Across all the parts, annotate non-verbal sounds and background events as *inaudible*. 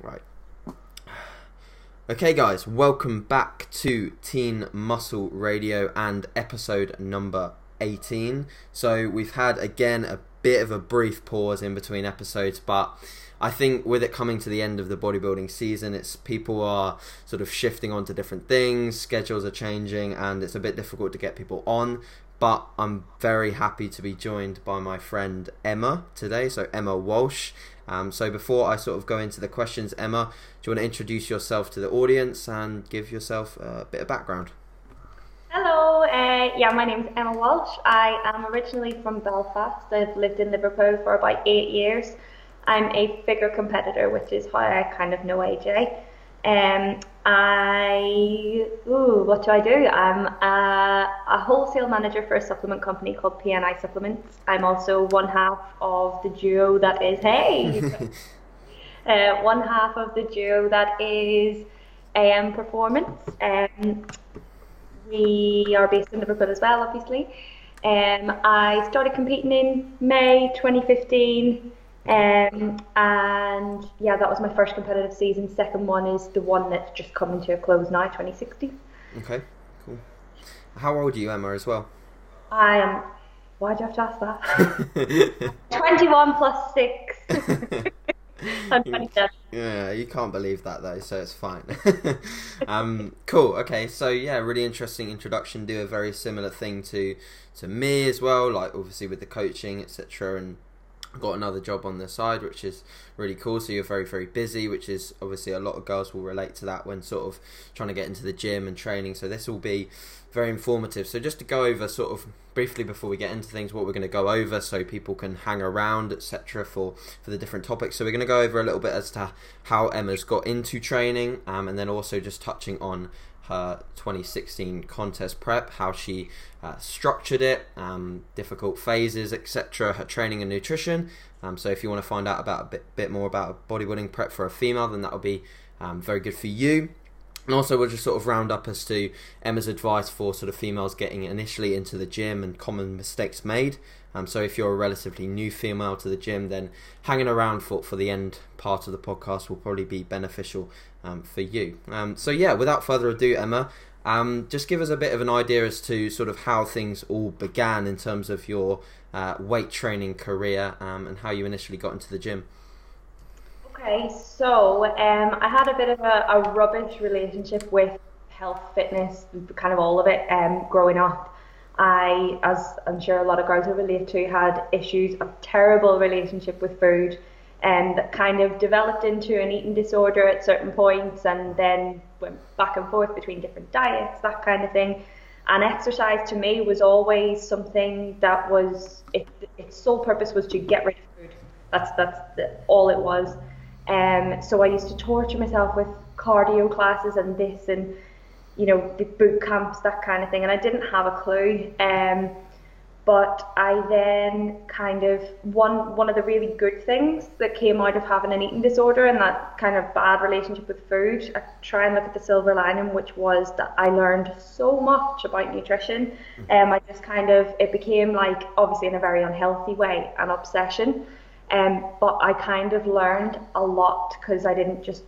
Right. Okay, guys, welcome back to Teen Muscle Radio and episode number 18. So, we've had again a bit of a brief pause in between episodes, but I think with it coming to the end of the bodybuilding season, it's people are sort of shifting on to different things, schedules are changing, and it's a bit difficult to get people on. But I'm very happy to be joined by my friend Emma today, so Emma Walsh. Um, so before I sort of go into the questions, Emma, do you want to introduce yourself to the audience and give yourself a bit of background? Hello, uh, yeah, my name is Emma Walsh. I am originally from Belfast. I've lived in Liverpool for about eight years. I'm a figure competitor, which is how I kind of know AJ. Um, I, ooh, what do I do? I'm a, a wholesale manager for a supplement company called PNI Supplements. I'm also one half of the duo that is, hey, *laughs* uh, one half of the duo that is AM Performance. Um, we are based in Liverpool as well, obviously. Um, I started competing in May 2015. Um, and yeah, that was my first competitive season. Second one is the one that's just coming to a close now, 2060. Okay, cool. How old are you, Emma, as well? I am. Why do you have to ask that? *laughs* 21 plus 6. *laughs* I'm 27. Yeah, you can't believe that though, so it's fine. *laughs* um, cool. Okay, so yeah, really interesting introduction. Do a very similar thing to to me as well, like obviously with the coaching, etc. And got another job on the side, which is really cool. So you're very, very busy, which is obviously a lot of girls will relate to that when sort of trying to get into the gym and training. So this will be very informative. So just to go over sort of briefly before we get into things, what we're going to go over, so people can hang around, etc. for for the different topics. So we're going to go over a little bit as to how Emma's got into training, um, and then also just touching on her 2016 contest prep, how she uh, structured it, um, difficult phases, etc., her training and nutrition. Um, so if you want to find out about a bit, bit more about bodybuilding prep for a female, then that will be um, very good for you. And also, we'll just sort of round up as to Emma's advice for sort of females getting initially into the gym and common mistakes made. Um, so, if you're a relatively new female to the gym, then hanging around for, for the end part of the podcast will probably be beneficial um, for you. Um, so, yeah, without further ado, Emma, um, just give us a bit of an idea as to sort of how things all began in terms of your uh, weight training career um, and how you initially got into the gym. Okay, so um, I had a bit of a, a, rubbish relationship with health, fitness, kind of all of it um, growing up. I, as I'm sure a lot of girls will relate to, had issues, a terrible relationship with food, and that kind of developed into an eating disorder at certain points, and then went back and forth between different diets, that kind of thing. And exercise to me was always something that was it, its sole purpose was to get rid of food. That's that's the, all it was. Um, so I used to torture myself with cardio classes and this and you know the boot camps that kind of thing, and I didn't have a clue. Um, but I then kind of one one of the really good things that came out of having an eating disorder and that kind of bad relationship with food. I try and look at the silver lining, which was that I learned so much about nutrition. Mm. Um, I just kind of it became like obviously in a very unhealthy way an obsession. Um, but I kind of learned a lot because I didn't just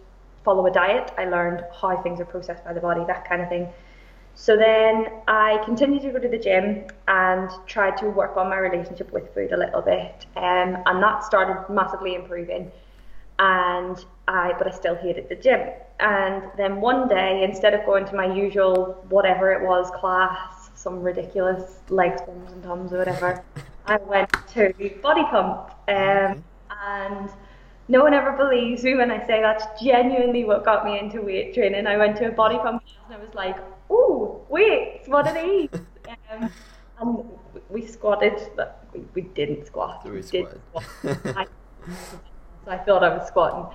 follow a diet. I learned how things are processed by the body, that kind of thing. So then I continued to go to the gym and tried to work on my relationship with food a little bit, um, and that started massively improving. And I, but I still hated the gym. And then one day, instead of going to my usual whatever it was class, some ridiculous legs, bums and toms or whatever, I went to Body Pump. Um, and no one ever believes me when I say that's genuinely what got me into weight training. I went to a Body Pump class and I was like, oh, weights, what are these? *laughs* um, and we squatted, but we, we didn't squat. We, we did squat. *laughs* I, so I thought I was squatting.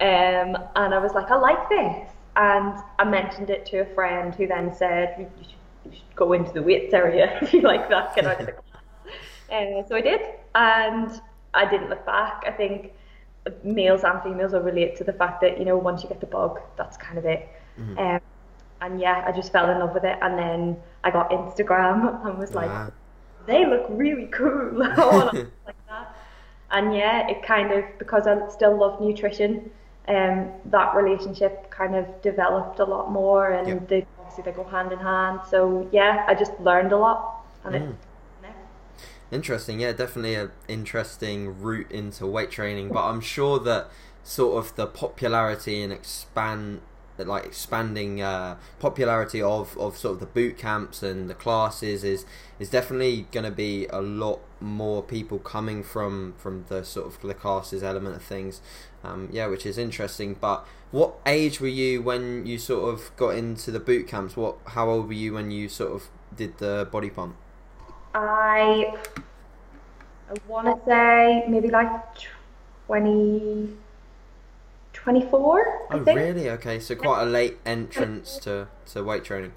Um, and I was like, I like this. And I mentioned it to a friend who then said, you should, you should go into the weights area *laughs* if you like that, get out of the class. Uh, so I did, and I didn't look back. I think males and females will relate to the fact that, you know, once you get the bug, that's kind of it. Mm-hmm. Um, and yeah, I just fell in love with it. And then I got Instagram *laughs* and was like, wow. they look really cool. *laughs* *laughs* like that. And yeah, it kind of because I still love nutrition. um, that relationship kind of developed a lot more, and Yep. they obviously they go hand in hand. So yeah, I just learned a lot, and Mm. it. Interesting, yeah, definitely an interesting route into weight training. But I'm sure that sort of the popularity and expand, like expanding uh, popularity of, of sort of the boot camps and the classes is is definitely going to be a lot more people coming from from the sort of the classes element of things. Um, yeah, which is interesting. But what age were you when you sort of got into the boot camps? What how old were you when you sort of did the body pump? I I want to say maybe like 20, 24, I Oh, think. really? Okay, so quite a late entrance to, to weight training.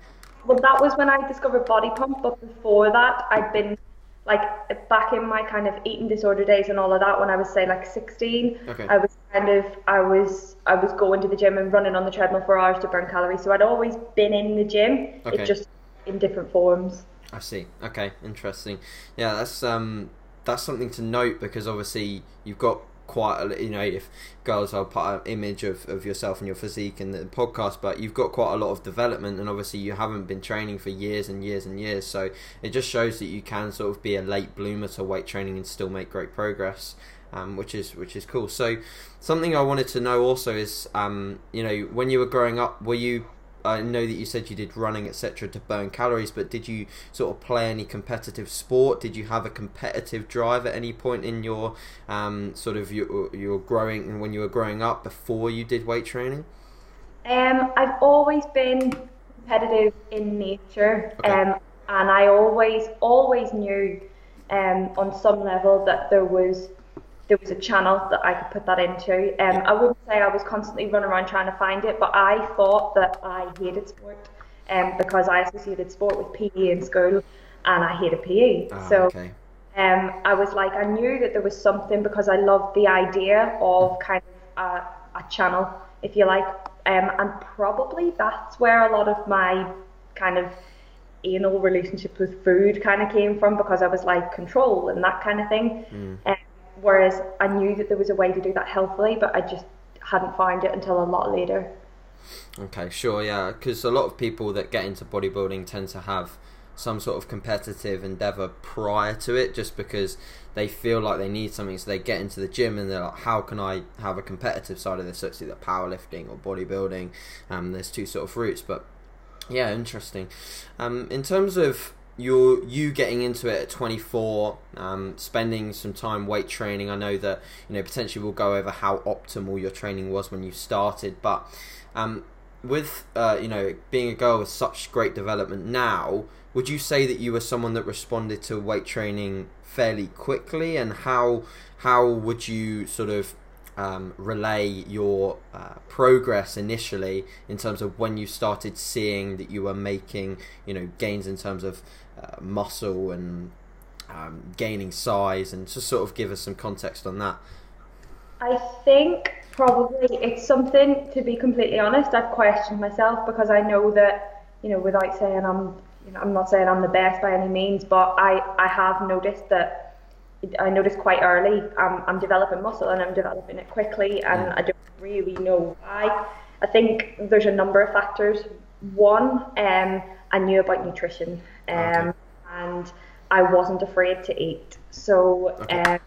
Well, that was when I discovered body pump, but before that, I'd been like back in my kind of eating disorder days and all of that. When I was say like 16, Okay. I was kind of I was I was going to the gym and running on the treadmill for hours to burn calories. So I'd always been in the gym. Okay. It just in different forms. I see. Okay, interesting. Yeah, that's um that's something to note because obviously you've got quite a you know if girls are put an image of, of yourself and your physique in the podcast but you've got quite a lot of development and obviously you haven't been training for years and years and years so it just shows that you can sort of be a late bloomer to weight training and still make great progress um, which is which is cool so something I wanted to know also is um, you know when you were growing up were you I know that you said you did running, etc., to burn calories, but did you sort of play any competitive sport? Did you have a competitive drive at any point in your um, sort of your your growing when you were growing up before you did weight training? Um, I've always been competitive in nature, Okay. um, and I always, always knew, um, on some level that there was, there was a channel that I could put that into. Um, I wouldn't say I was constantly running around trying to find it, but I thought that I hated sport, um, because I associated sport with PE in school, and I hated PE. Ah, so okay. um, I was like, I knew that there was something because I loved the idea of kind of a, a channel, if you like. Um, and probably that's where a lot of my kind of anal relationship with food kind of came from because I was like control and that kind of thing. Um, whereas I knew that there was a way to do that healthily, but I just hadn't found it until a lot later. Okay, sure, yeah, because a lot of people that get into bodybuilding tend to have some sort of competitive endeavor prior to it, just because they feel like they need something. So they get into the gym and they're like, "How can I have a competitive side of this?" So it's either powerlifting or bodybuilding. Um, there's two sort of routes, but yeah, interesting. Um, in terms of your you getting into it at 24, um, spending some time weight training. I know that you know potentially we'll go over how optimal your training was when you started, but um, with uh, you know being a girl with such great development now, would you say that you were someone that responded to weight training fairly quickly, and how how would you sort of um, relay your uh, progress initially in terms of when you started seeing that you were making you know gains in terms of uh, muscle and um, gaining size and just sort of give us some context on that I think probably it's something to be completely honest. I've questioned myself because I know that you know without saying I'm you know I'm not saying I'm the best by any means, but I I have noticed that I noticed quite early I'm I'm developing muscle and I'm developing it quickly and I don't really know why. I think there's a number of factors. One, um, I knew about nutrition, um, Okay. and I wasn't afraid to eat. So. Okay. Um,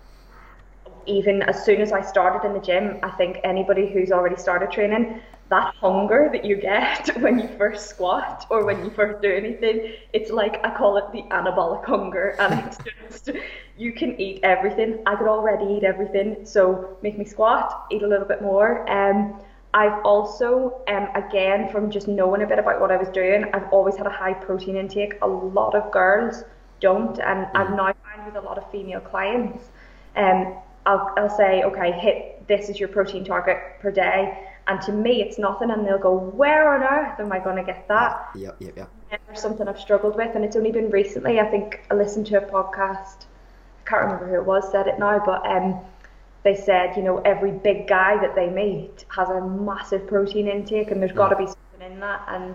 even as soon as I started in the gym, I think anybody who's already started training, that hunger that you get *laughs* when you first squat or when you first do anything, it's like I call it the anabolic hunger, and it's *laughs* just you can eat everything. I could already eat everything, so make me squat, eat a little bit more. Um, I've also, um, again, from just knowing a bit about what I was doing, I've always had a high protein intake. A lot of girls don't, and I've now found with a lot of female clients, um, I'll, I'll say, okay, hit this is your protein target per day, and to me it's nothing, and they'll go, where on earth am I going to get that? yep yep yep Never something I've struggled with, and it's only been recently. I think I listened to a podcast. I can't remember who it was said it now, but um, they said you know every big guy that they meet has a massive protein intake, and there's got to be something in that, and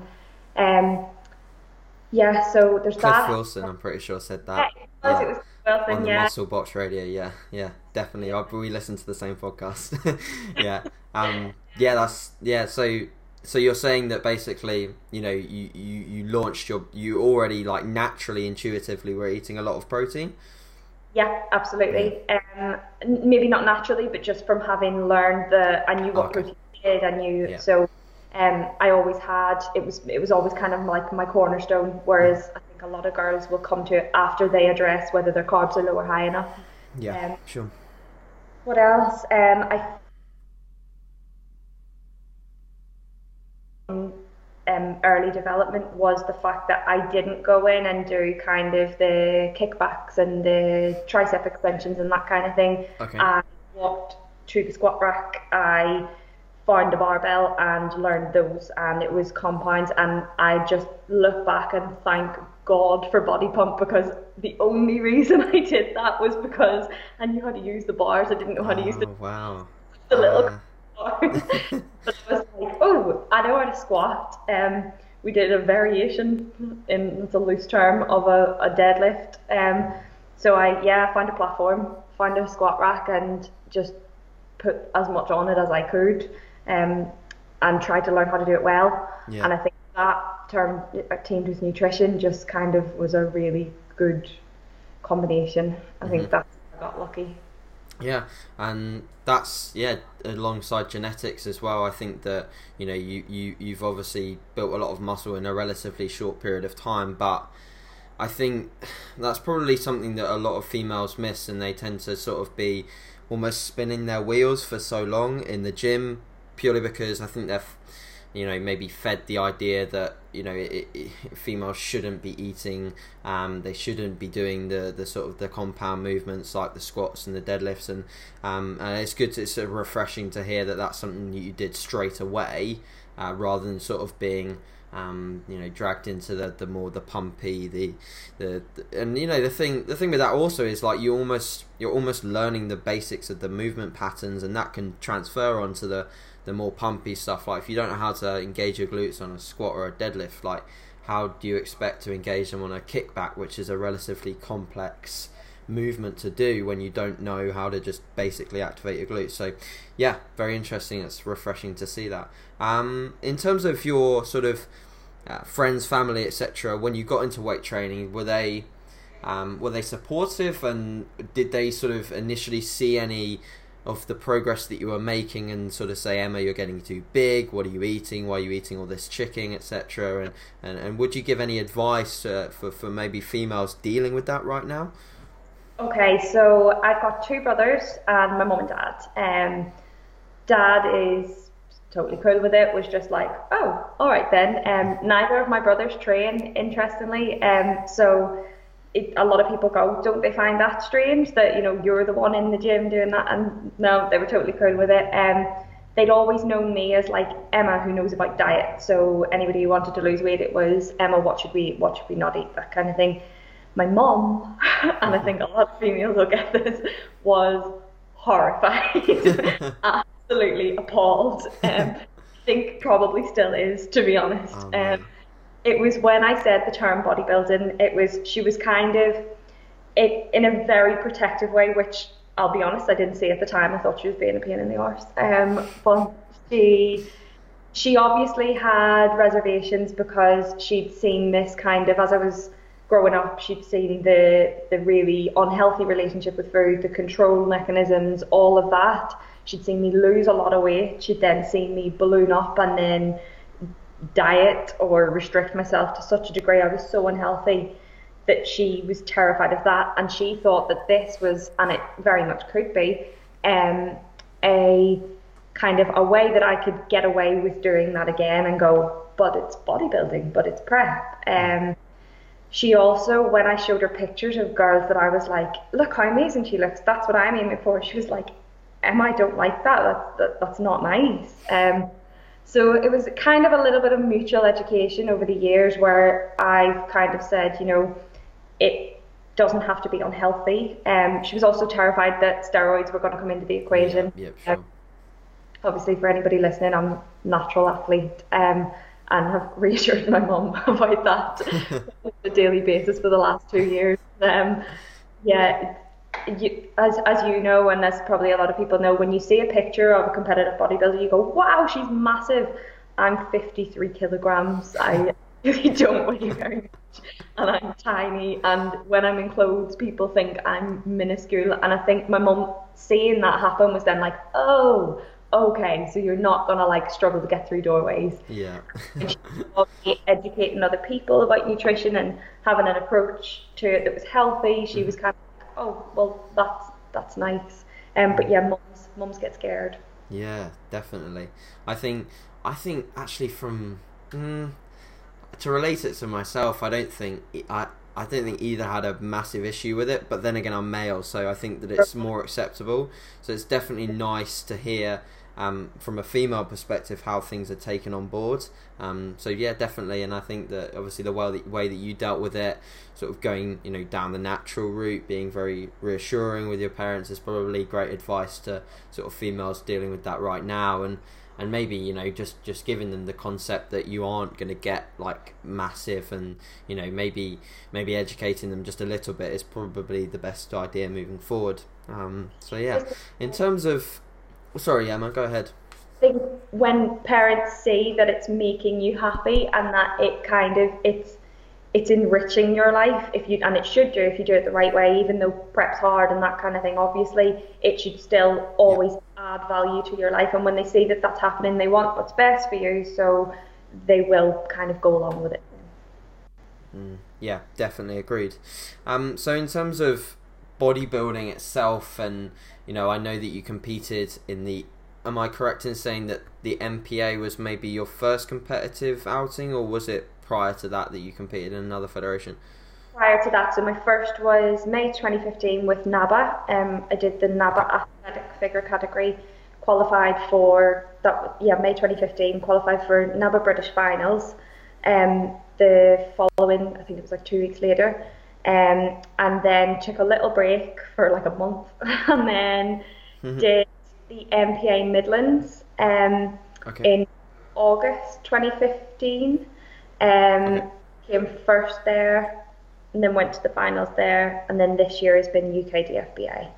um, yeah, so there's cliff that. wilson i'm pretty sure said Yeah, that it was, it was Wilson, on the yeah. muscle box radio yeah yeah definitely I, we listened to the same podcast *laughs* yeah um yeah, that's yeah. So so you're saying that basically, you know, you, you, you launched your you already like naturally intuitively were eating a lot of protein. Yeah, absolutely. Um, maybe not naturally, but just from having learned the I knew what okay. protein did. I knew yeah. so. Um, I always had it was it was always kind of like my cornerstone. Whereas I think a lot of girls will come to it after they address whether their carbs are low or high enough. Yeah, um, sure. What else? Um, I um, early development was the fact that I didn't go in and do kind of the kickbacks and the tricep extensions and that kind of thing. Okay. I walked to the squat rack. I found a barbell and learned those, and it was compounds. And I just look back and thank God for body pump because the only reason *laughs* I did that was because I knew how to use the bars. I didn't know how to use the oh, wow. the little. Uh... but I was like, oh, I know how to squat. Um, we did a variation in the loose term of a, a deadlift. Um, so I yeah found a platform, found a squat rack, and just put as much on it as I could, um, and tried to learn how to do it well. Yeah. And I think that term teamed with nutrition just kind of was a really good combination. I mm-hmm. think that's I got lucky. Yeah, and that's yeah alongside genetics as well. I think that you know you you you've obviously built a lot of muscle in a relatively short period of time, but I think that's probably something that a lot of females miss, and they tend to sort of be almost spinning their wheels for so long in the gym purely because I think they're you know maybe fed the idea that you know it, it, *laughs* females shouldn't be eating um, they shouldn't be doing the the sort of the compound movements like the squats and the deadlifts. And um, and it's good to, it's sort of refreshing to hear that that's something you did straight away uh, rather than sort of being um, you know, dragged into the, the more the pumpy, the, the, the and you know the thing the thing with that also is like you almost you're almost learning the basics of the movement patterns, and that can transfer onto the the more pumpy stuff. Like if you don't know how to engage your glutes on a squat or a deadlift, like how do you expect to engage them on a kickback, which is a relatively complex movement to do when you don't know how to just basically activate your glutes. So, yeah, very interesting. It's refreshing to see that. Um, in terms of your sort of uh, friends, family, etc., when you got into weight training, were they um, were they supportive, and did they sort of initially see any of the progress that you were making and sort of say, Emma, you're getting too big. What are you eating? Why are you eating all this chicken, etc. And, and and would you give any advice uh, for for maybe females dealing with that right now? Okay, so I've got two brothers and my mum and dad. Um, dad is totally cool with it. Was just like, oh, all right then. Um, neither of my brothers train, interestingly. Um, so it, a lot of people go, don't they find that strange that you know you're the one in the gym doing that? And no, they were totally cool with it. Um, they'd always known me as like Emma, who knows about diet. So anybody who wanted to lose weight, it was Emma. What should we, what should we not eat? That kind of thing. My mom, *laughs* and I think a lot of females will get this, was horrified, *laughs* absolutely appalled. Um, I think probably still is, to be honest. Oh, um, it was when I said the term bodybuilding, it was she was kind of it in a very protective way, which I'll be honest, I didn't see at the time. I thought she was being a pain in the arse. Um, but she she obviously had reservations because she'd seen this kind of as I was growing up, she'd seen the the really unhealthy relationship with food, the control mechanisms, all of that. She'd seen me lose a lot of weight. She'd then seen me balloon up and then diet or restrict myself to such a degree. I was so unhealthy that she was terrified of that, and she thought that this was, and it very much could be, um, a kind of a way that I could get away with doing that again and go, but it's bodybuilding, but it's prep. Um, she also, when I showed her pictures of girls that I was like, look how amazing she looks, that's what I'm aiming for. She was like, Emma, I don't like that. That, that that's not nice. Um, so it was kind of a little bit of mutual education over the years where I've kind of said, you know, it doesn't have to be unhealthy. Um, she was also terrified that steroids were going to come into the equation. Yeah, yeah sure. Um, obviously, for anybody listening, I'm a natural athlete um, and have *laughs* reassured my mum *laughs* about that *laughs* on a daily basis for the last two years. Um, yeah, you, as as you know, and as probably a lot of people know, when you see a picture of a competitive bodybuilder, you go, "Wow, she's massive." I'm 53 kilograms. I *laughs* really don't weigh very much, and I'm tiny. And when I'm in clothes, people think I'm minuscule. And I think my mum seeing that happen was then like, "Oh, okay, so you're not gonna like struggle to get through doorways." Yeah. *laughs* educating other people about nutrition and having an approach to it that was healthy. She mm-hmm. was kind of oh well that's that's nice. Um but yeah mums mums get scared. Yeah definitely. I think i think actually from mm, to relate it to myself i don't think i I don't think either had a massive issue with it, but then again, I'm male, so I think that it's more acceptable. So it's definitely nice to hear um, from a female perspective how things are taken on board. Um, so yeah, definitely, and I think that obviously the way that, way that you dealt with it, sort of going you know down the natural route, being very reassuring with your parents is probably great advice to sort of females dealing with that right now, and and maybe you know just just giving them the concept that you aren't going to get like massive and you know maybe maybe educating them just a little bit is probably the best idea moving forward. Um, so yeah. In terms of Sorry, Emma, go ahead. I think when parents see that it's making you happy and that it kind of it's it's enriching your life if you and it should do if you do it the right way even though prep's hard and that kind of thing obviously it should still always yeah. add value to your life and when they see that that's happening they want what's best for you so they will kind of go along with it mm, yeah definitely agreed um, so in terms of bodybuilding itself and you know, I know that you competed in the. Am I correct in saying that the MPA was maybe your first competitive outing, or was it prior to that that you competed in another federation? Prior to that, so my first was May 2015 with NABBA. Um, I did the NABBA athletic figure category, qualified for that. Yeah, May 2015, qualified for NABBA British finals. Um, the following, I think it was like two weeks later, um, and then took a little break for like a month, *laughs* and then mm-hmm. did the MPA Midlands um, okay. in August 2015. Um, okay. Came first there, and then went to the finals there, and then this year has been UK DFBA.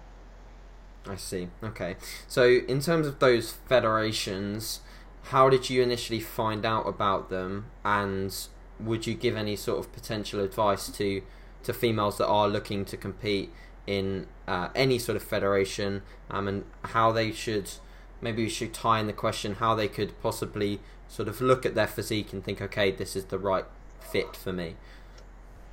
I see. Okay, so in terms of those federations, how did you initially find out about them, and would you give any sort of potential advice to to females that are looking to compete in uh, any sort of federation um, and how they should maybe we should tie in the question how they could possibly sort of look at their physique and think okay this is the right fit for me.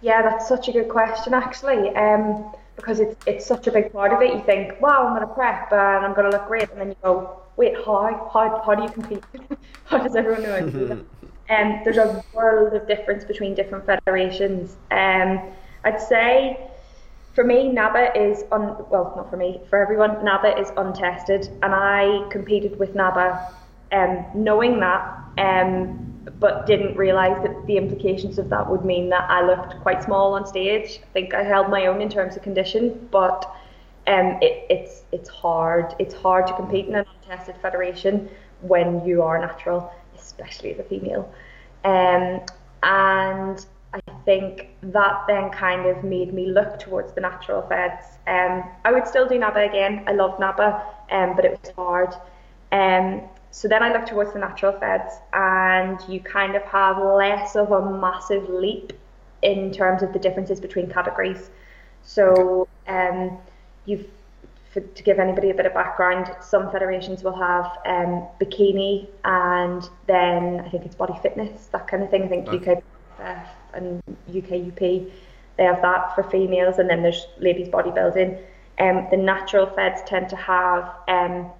Yeah that's such a good question actually um, because it's, it's such a big part of it. You think wow i'm going to prep and i'm going to look great and then you go wait how how, how do you compete? *laughs* How does everyone know how to do that? *laughs* Um, there's a world of difference between different federations. Um, I'd say for me, NABBA is on well, not for me, for everyone, NABBA is untested, and I competed with NABBA, um, knowing that, um, but didn't realise that the implications of that would mean that I looked quite small on stage. I think I held my own in terms of condition, but um, it, it's it's hard. It's hard to compete in an untested federation when you are natural, especially as a female. Um, and I think that then kind of made me look towards the natural feds. Um, I would still do NABBA again. I love NABBA, um, but it was hard. Um, so then I looked towards the natural feds, and you kind of have less of a massive leap in terms of the differences between categories. So um, you've for, to give anybody a bit of background, some federations will have um, bikini and then I think it's body fitness, that kind of thing. I think okay. UK and UKUP, they have that for females, and then there's ladies bodybuilding. Um, the natural feds tend to have um,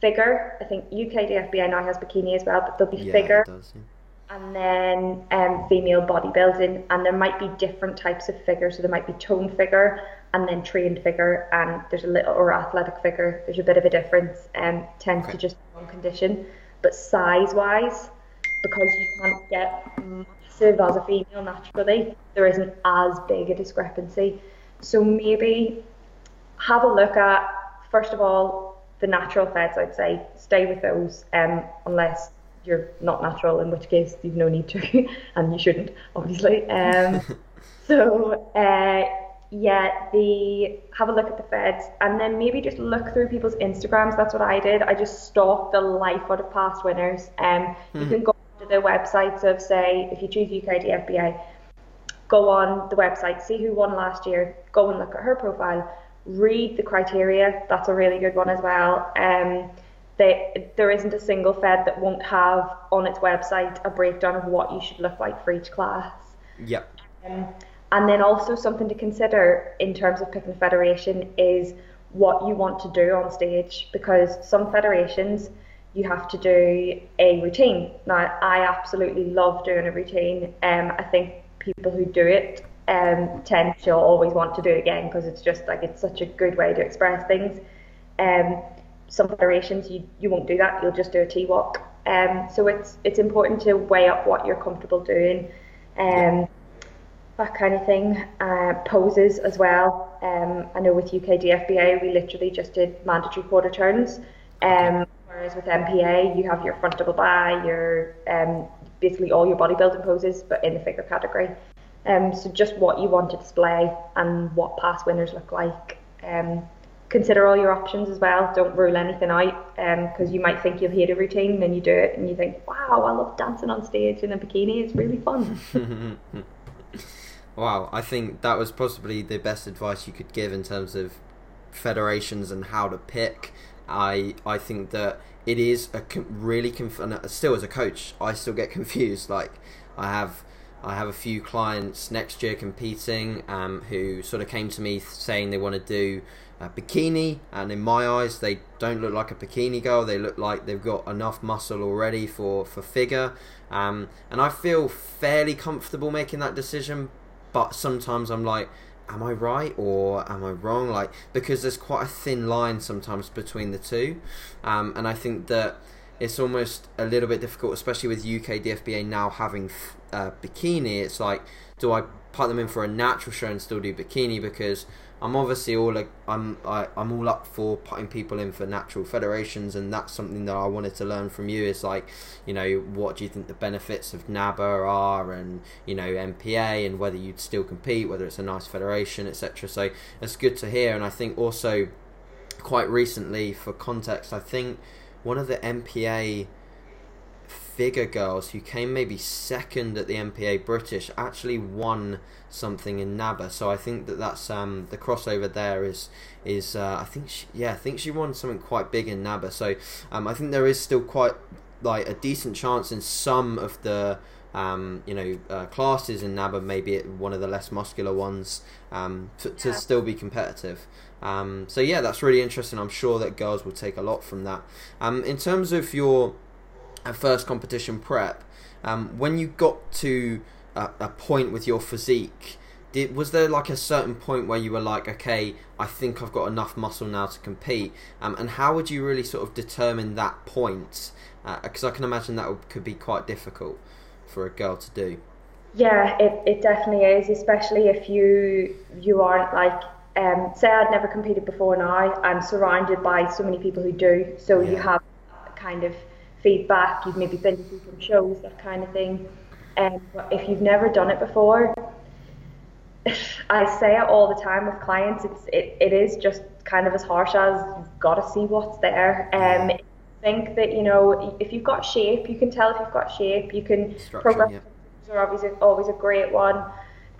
figure. I think UK DFBA now has bikini as well, but there'll be yeah, figure. Does, yeah. And then um, female bodybuilding, and there might be different types of figure. So there might be toned figure, and then trained figure, and there's a little or athletic figure. There's a bit of a difference, and um, tends okay. to just one condition. But size wise, because you can't get massive as a female naturally, there isn't as big a discrepancy. So maybe have a look at, first of all, the natural feds, I'd say. Stay with those um, unless you're not natural, in which case you've no need to, *laughs* and you shouldn't, obviously. Um, *laughs* so uh, yeah, the have a look at the feds and then maybe just look through people's Instagrams. That's what I did. I just stalked the life out of past winners. Um, mm. you can go the websites of say if you choose UK DFBA, go on the website, see who won last year, go and look at her profile, read the criteria. That's a really good one as well. Um, they, there isn't a single Fed that won't have on its website a breakdown of what you should look like for each class. Yep. Um, and then also something to consider in terms of picking a federation is what you want to do on stage because some federations you have to do a routine. Now I absolutely love doing a routine. Um, I think people who do it um, tend to always want to do it again because it's just like it's such a good way to express things. Um, some federations you, you won't do that. You'll just do a T walk. Um, so it's it's important to weigh up what you're comfortable doing. Um, that kind of thing. Uh, poses as well. Um, I know with UK DFBA we literally just did mandatory quarter turns. Um, whereas with MPA you have your front double bi, your um, basically all your bodybuilding poses, but in the figure category. Um, so just what you want to display and what past winners look like. Um, consider all your options as well. Don't rule anything out because um, you might think you'll hate a routine and then you do it and you think, wow, I love dancing on stage in a bikini. It's really fun. *laughs* Wow, I think that was possibly the best advice you could give in terms of federations and how to pick. I I think that it is a really conf- still as a coach, I still get *laughs* confused. Like I have I have a few clients next year competing um, who sort of came to me saying they want to do a bikini, and in my eyes, they don't look like a bikini girl. They look like they've got enough muscle already for for figure. Um, and I feel fairly comfortable making that decision, but sometimes I'm like, am I right or am I wrong? Like because there's quite a thin line sometimes between the two, um, and I think that it's almost a little bit difficult, especially with UK DFBA now having uh, bikini. It's like, do I put them in for a natural show and still do bikini because I'm obviously all like, I'm I, I'm all up for putting people in for natural federations, and that's something that I wanted to learn from you. Is like, you know, what do you think the benefits of NABBA are, and you know MPA, and whether you'd still compete, whether it's a nice federation, etc. So it's good to hear, and I think also quite recently, for context, I think one of the MPA figure girls who came maybe second at the MPA British actually won something in NABBA. So I think that that's um, the crossover there is is uh, I think she, yeah I think she won something quite big in NABBA. So um, I think there is still quite like a decent chance in some of the um, you know uh, classes in NABBA, maybe one of the less muscular ones, um, to, to yeah. still be competitive. Um, so yeah, that's really interesting. I'm sure that girls will take a lot from that. Um, in terms of your uh, first competition prep, um, when you got to a, a point with your physique, did, was there like a certain point where you were like, okay, I think I've got enough muscle now to compete? Um, and how would you really sort of determine that point? Because uh, I can imagine that would, could be quite difficult for a girl to do. Yeah, it, it definitely is, especially if you you aren't like um, say I'd never competed before now. I'm surrounded by so many people who do, so yeah. you have kind of feedback. You've maybe been to some shows, that kind of thing. Um, but if you've never done it before, *sighs* I say it all the time with clients. It's it, it is just kind of as harsh as you've got to see what's there. Um, I think that you know if you've got shape, you can tell if you've got shape. You can progress. Yeah. Are always always a great one.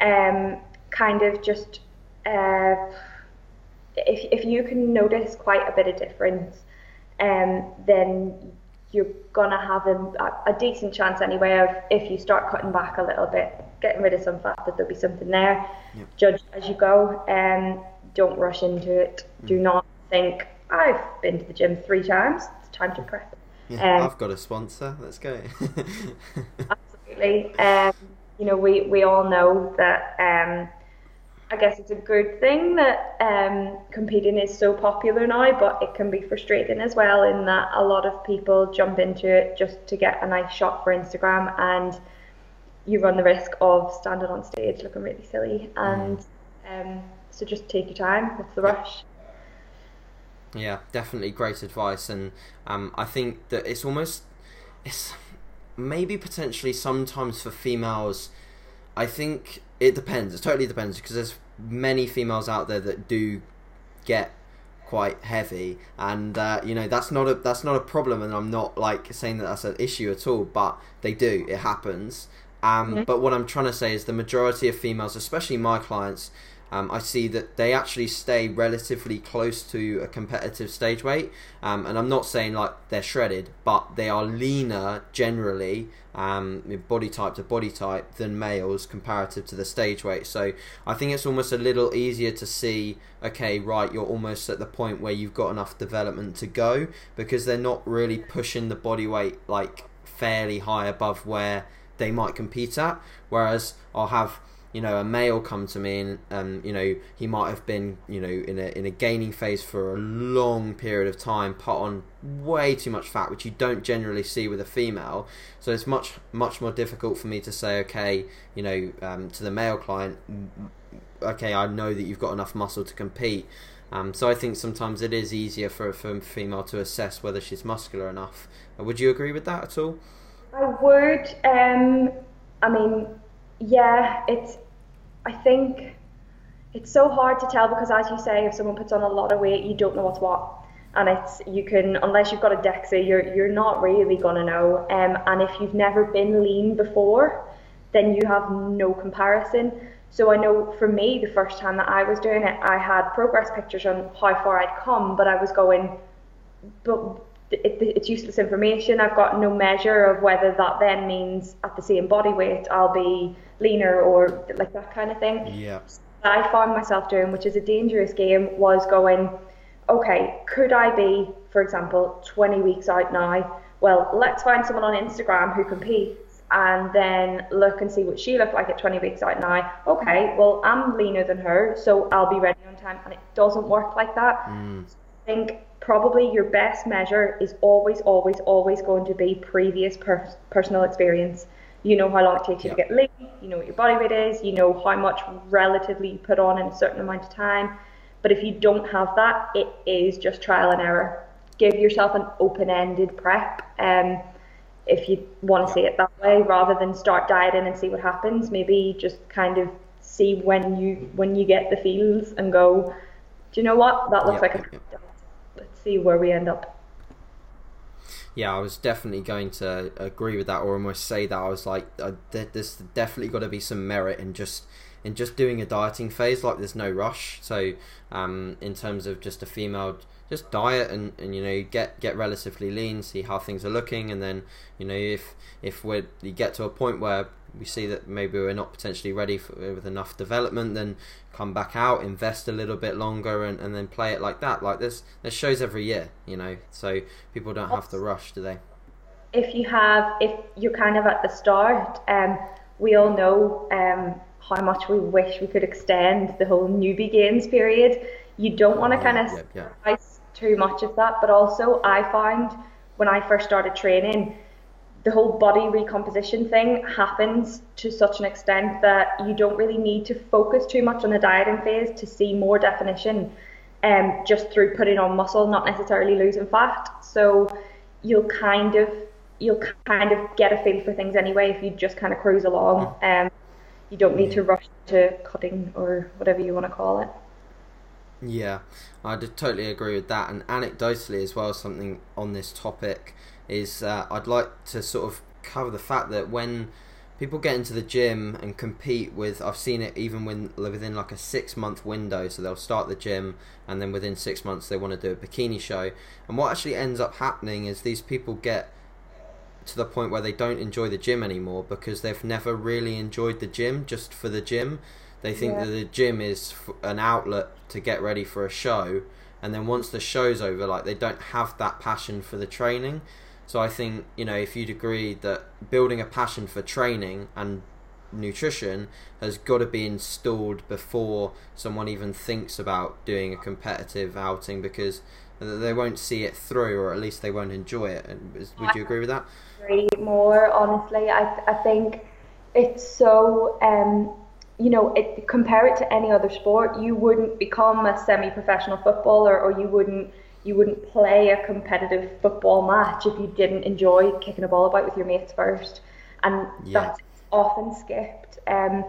Um, kind of just uh, if if you can notice quite a bit of difference, um, then you're gonna have a, a decent chance anyway of if you start cutting back a little bit, getting rid of some fat, that there'll be something there. Yep. Judge as you go, and um, don't rush into it. Mm. Do not think I've been to the gym three times. It's time to prep. Yeah, um, I've got a sponsor. Let's go. *laughs* absolutely. Um, you know, we we all know that. I guess it's a good thing that um, competing is so popular now, but it can be frustrating as well in that a lot of people jump into it just to get a nice shot for Instagram, and you run the risk of standing on stage looking really silly. And um, so just take your time. What's the rush? Yeah, definitely great advice, and um, I think that it's almost it's maybe potentially sometimes for females. I think it depends. It totally depends because there's many females out there that do get quite heavy, and uh, you know that's not a that's not a problem, and I'm not like saying that that's an issue at all, but they do. It happens. Um, mm-hmm. But what I'm trying to say is the majority of females, especially my clients, um, I see that they actually stay relatively close to a competitive stage weight. Um, and I'm not saying like they're shredded, but they are leaner generally, um, body type to body type, than males comparative to the stage weight. So I think it's almost a little easier to see, okay, right, you're almost at the point where you've got enough development to go because they're not really pushing the body weight like fairly high above where they might compete at. Whereas I'll have you know a male come to me and um, you know he might have been you know in a in a gaining phase for a long period of time, put on way too much fat, which you don't generally see with a female. So it's much much more difficult for me to say, okay, you know, um, to the male client, okay, I know that you've got enough muscle to compete. Um, so I think sometimes it is easier for, for a female to assess whether she's muscular enough. Would you agree with that at all? I would. Um, I mean, yeah, it's I think it's so hard to tell because, as you say, if someone puts on a lot of weight, you don't know what's what. And it's you can unless you've got a DEXA, you're you're not really gonna know. Um, and if you've never been lean before, then you have no comparison. So I know for me, the first time that I was doing it, I had progress pictures on how far I'd come, but I was going, but it, it's useless information. I've got no measure of whether that then means at the same body weight I'll be leaner or like that kind of thing. Yeah. I found myself doing, which is a dangerous game, was going, okay, could I be, for example, 20 weeks out now? Well, let's find someone on Instagram who competes and then look and see what she looked like at 20 weeks out now. Okay, well, I'm leaner than her, so I'll be ready on time. And it doesn't work like that. Mm. I think probably your best measure is always, always, always going to be previous per- personal experience. You know how long it takes you to get lean, you know what your body weight is, you know how much relatively you put on in a certain amount of time. But if you don't have that, it is just trial and error. Give yourself an open ended prep. Um, if you want to see it that way, rather than start dieting and see what happens, maybe just kind of see when you when you get the feels and go, do you know what? That looks like a see where we end up. Yeah, I was definitely going to agree with that, or almost say that. I was like, uh, there's definitely got to be some merit in just in just doing a dieting phase. Like, there's no rush. So, um, in terms of just a female, just diet and, and you know get get relatively lean, see how things are looking, and then you know if if we you get to a point where we see that maybe we're not potentially ready for, with enough development, then come back out, invest a little bit longer, and, and then play it like that. Like there's there's shows every year, you know, so people don't have to rush, do they? If you have, if you're kind of at the start, um, we all know um, how much we wish we could extend the whole newbie gains period. You don't want to kind of yeah, yeah. too much of that, but also I find when I first started training the whole body recomposition thing happens to such an extent that you don't really need to focus too much on the dieting phase to see more definition um, just through putting on muscle, not necessarily losing fat. So you'll kind of you'll kind of get a feel for things anyway if you just kind of cruise along. Um, you don't need to rush to cutting or whatever you want to call it. Yeah, I totally agree with that. And anecdotally as well, something on this topic is uh, I'd like to sort of cover the fact that when people get into the gym and compete with I've seen it even when within like a six month window so they'll start the gym and then within six months they want to do a bikini show and what actually ends up happening is these people get to the point where they don't enjoy the gym anymore because they've never really enjoyed the gym just for the gym they think yeah. that the gym is an outlet to get ready for a show and then once the show's over like they don't have that passion for the training so I think you know if you'd agree that building a passion for training and nutrition has got to be installed before someone even thinks about doing a competitive outing because they won't see it through or at least they won't enjoy it. Would you agree with that? Agree more honestly. I I think it's so um, you know, it, compare it to any other sport, you wouldn't become a semi-professional footballer, or you wouldn't you wouldn't play a competitive football match if you didn't enjoy kicking a ball about with your mates first. And yeah. that's often skipped. Um,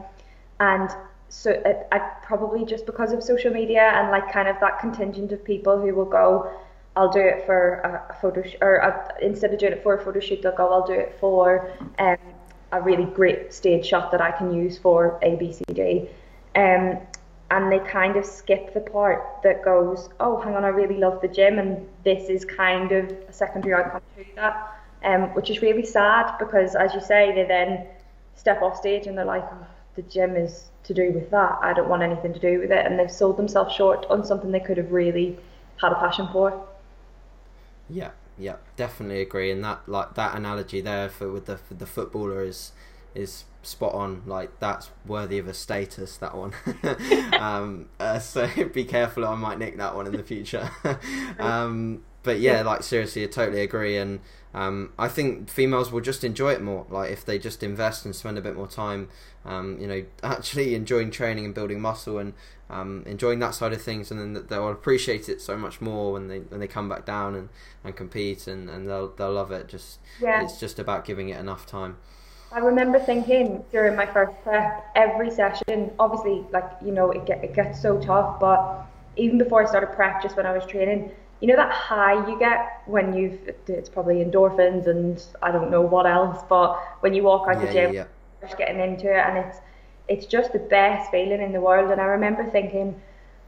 and so it, I probably just because of social media and like kind of that contingent of people who will go, I'll do it for a, photo sh- or a, instead of doing it for a photo shoot, they'll go, I'll do it for um, a really great stage shot that I can use for ABCD. Um, and they kind of skip the part that goes, oh, hang on, I really love the gym, and this is kind of a secondary outcome to that, um, which is really sad because, as you say, they then step off stage and they're like, oh, the gym is to do with that. I don't want anything to do with it, and they've sold themselves short on something they could have really had a passion for. Yeah, yeah, definitely agree. And that like that analogy there for with the for the footballer is is spot on. Like that's worthy of a status. That one. *laughs* um, uh, so *laughs* be careful. I might nick that one in the future. *laughs* um, but yeah, like seriously, I totally agree. And um, I think females will just enjoy it more. Like if they just invest and spend a bit more time, um, you know, actually enjoying training and building muscle and um, enjoying that side of things, and then they'll appreciate it so much more when they when they come back down and, and compete, and, and they'll they'll love it. Just yeah. it's just about giving it enough time. I remember thinking during my first prep, every session, obviously, like, you know, it, get, it gets so tough, but even before I started prep, just when I was training, you know that high you get when you've, it's probably endorphins and I don't know what else, but when you walk out yeah, the gym, yeah, yeah. just getting into it, and it's, it's just the best feeling in the world. And I remember thinking,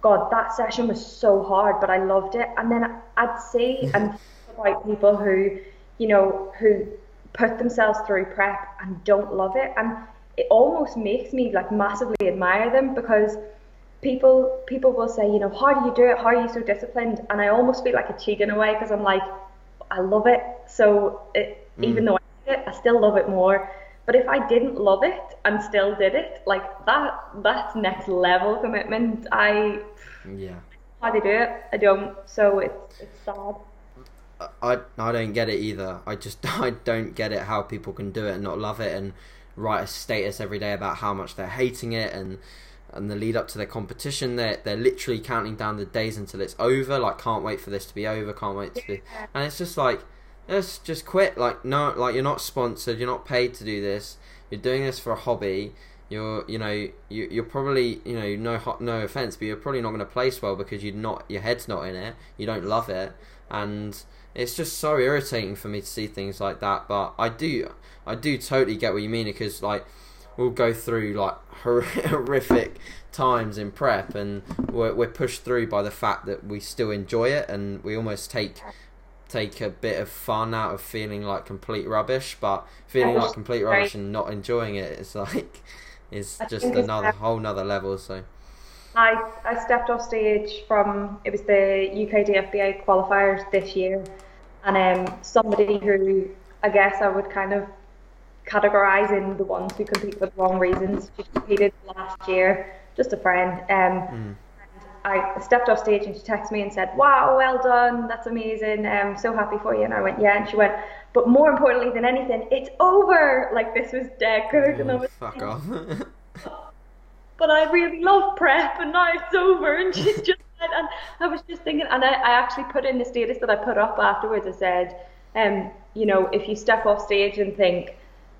God, that session was so hard, but I loved it. And then I'd see *laughs* and about people who, you know, who put themselves through prep and don't love it and it almost makes me like massively admire them because people people will say you know how do you do it how are you so disciplined and i almost feel like a cheat in a way because i'm like i love it so it, mm. even though i it i still love it more but if i didn't love it and still did it like that that's next level commitment. I yeah. How they do it i don't. So it's it's sad. I I don't get it either. I just *laughs* I don't get it how people can do it and not love it and write a status every day about how much they're hating it and and the lead up to their competition they're they're literally counting down the days until it's over. Like can't wait for this to be over. Can't wait to be and it's just like let's just quit like no like you're not sponsored you're not paid to do this you're doing this for a hobby you're you know you, you're probably you know no no offense but you're probably not going to place well because you're not your head's not in it you don't love it and it's just so irritating for me to see things like that. But I do, I do totally get what you mean because like we'll go through like *laughs* horrific times in prep, and we're, we're pushed through by the fact that we still enjoy it, and we almost take take a bit of fun out of feeling like complete rubbish. But feeling like complete rubbish and not enjoying it is like is just another whole nother level. So. I, I stepped off stage from it was the UK DFBA qualifiers this year, and um, somebody who I guess I would kind of categorise in the ones who compete for the wrong reasons. She competed last year, just a friend. Um, mm. I stepped off stage and she texted me and said, "Wow, well done, that's amazing. I'm um, so happy for you." And I went, "Yeah." And she went, "But more importantly than anything, it's over. Like this was dead good." and I was fuck off. *laughs* but I really love prep, and now it's over. And she's just *laughs* and I was just thinking, and I, I actually put in the status that I put up afterwards. I said, um, you know, if you step off stage and think,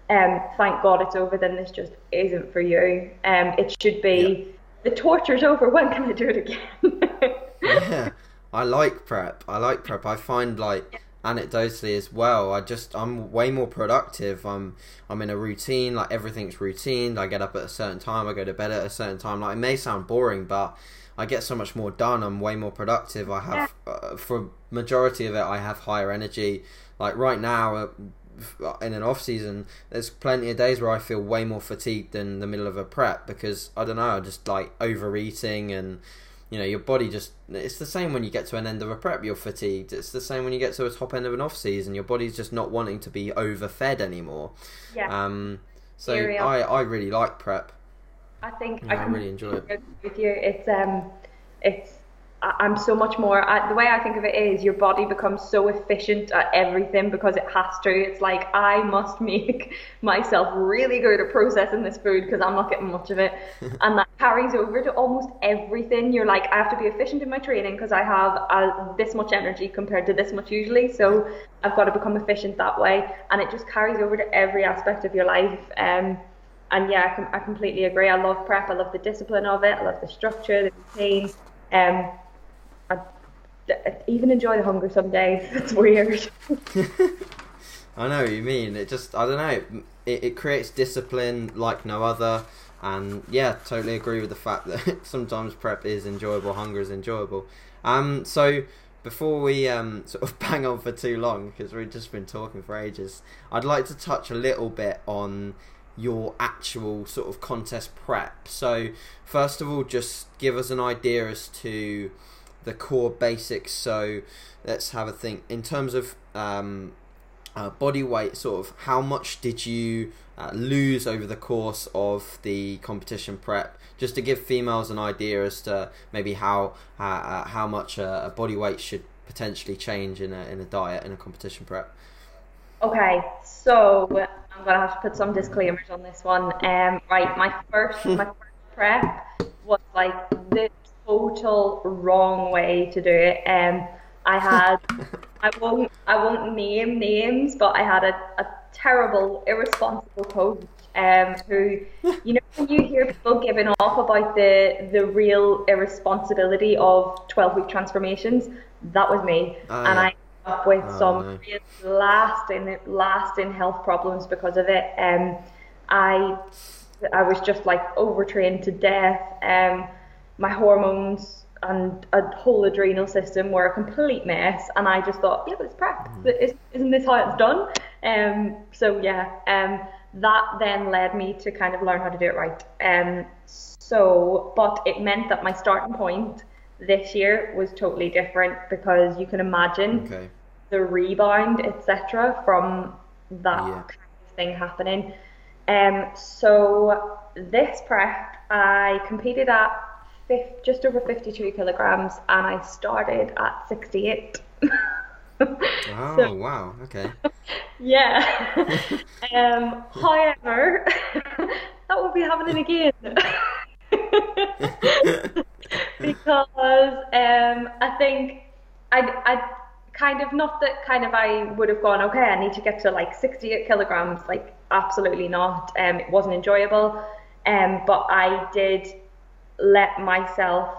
um, thank God it's over, then this just isn't for you. Um, it should be, the torture's over. When can I do it again? yeah, *laughs* I like prep. I like prep. I find like anecdotally as well i just i'm way more productive i'm i'm in a routine like everything's routine i get up at a certain time i go to bed at a certain time like it may sound boring but I get so much more done. I'm way more productive. I have, uh, for majority of it, I have higher energy. Like right now, uh, in an off season, there's plenty of days where I feel way more fatigued than the middle of a prep because I don't know, just like overeating and you know your body just it's the same when you get to an end of a prep you're fatigued. It's the same when you get to a top end of an off season your body's just not wanting to be overfed anymore. Yeah. Um so i i really like prep. I think yeah, I, I really enjoy it. with you. It's um, it's I'm so much more. I, the way I think of it is, your body becomes so efficient at everything because it has to. It's like I must make *laughs* myself really good at processing this food because I'm not getting much of it, *laughs* and that carries over to almost everything. You're like, I have to be efficient in my training because I have uh, this much energy compared to this much usually. So I've got to become efficient that way, and it just carries over to every aspect of your life. Um, and yeah, I, com- I completely agree. I love prep. I love the discipline of it. I love the structure, the routine. Um, even enjoy the hunger some days. *laughs* It's weird. *laughs* I know what you mean. It just, I don't know, it, it creates discipline like no other. And yeah, totally agree with the fact that *laughs* sometimes prep is enjoyable, hunger is enjoyable. Um, so before we um, sort of bang on for too long, because we've just been talking for ages, I'd like to touch a little bit on your actual sort of contest prep. So, first of all, just give us an idea as to the core basics. So, let's have a think in terms of um, uh, body weight. Sort of, how much did you uh, lose over the course of the competition prep? Just to give females an idea as to maybe how uh, uh how much a body weight should potentially change in a in a diet in a competition prep. Okay, so I'm gonna have to put some disclaimers on this one. Um, right, my first *laughs* my first prep was like the total wrong way to do it. Um, I had *laughs* I won't I won't name names, but I had a, a terrible, irresponsible coach um, who, you know, when you hear people giving off about the the real irresponsibility of 12 week transformations, that was me, uh, and I ended up with oh, some no. real lasting lasting health problems because of it. Um, I I was just like overtrained to death. Um, my hormones and a whole adrenal system were a complete mess, and I just thought, yeah, but it's prep. Mm. Isn't this how it's done? Um, so yeah, um, that then led me to kind of learn how to do it right. Um, so, but it meant that my starting point this year was totally different because you can imagine okay the rebound, etc., from that yeah. kind of thing happening. Um, so this prep, I competed at just over 52 kilograms, and I started at 68. oh *laughs* so, wow! Okay. *laughs* Yeah. *laughs* um, however, that will be happening again. because um, I think I, I kind of not that kind of I would have gone okay I need to get to like 68 kilograms like absolutely not um it wasn't enjoyable um but I did let myself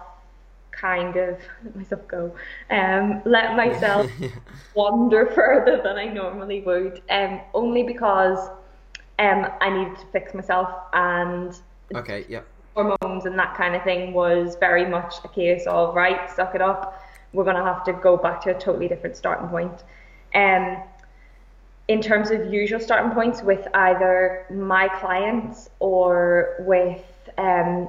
kind of *laughs* let myself go. Um let myself *laughs* wander further than I normally would um only because um I needed to fix myself and okay yeah. hormones and that kind of thing was very much a case of right suck it up. We're going to have to go back to a totally different starting point. Um, in terms of usual starting points with either my clients or with um,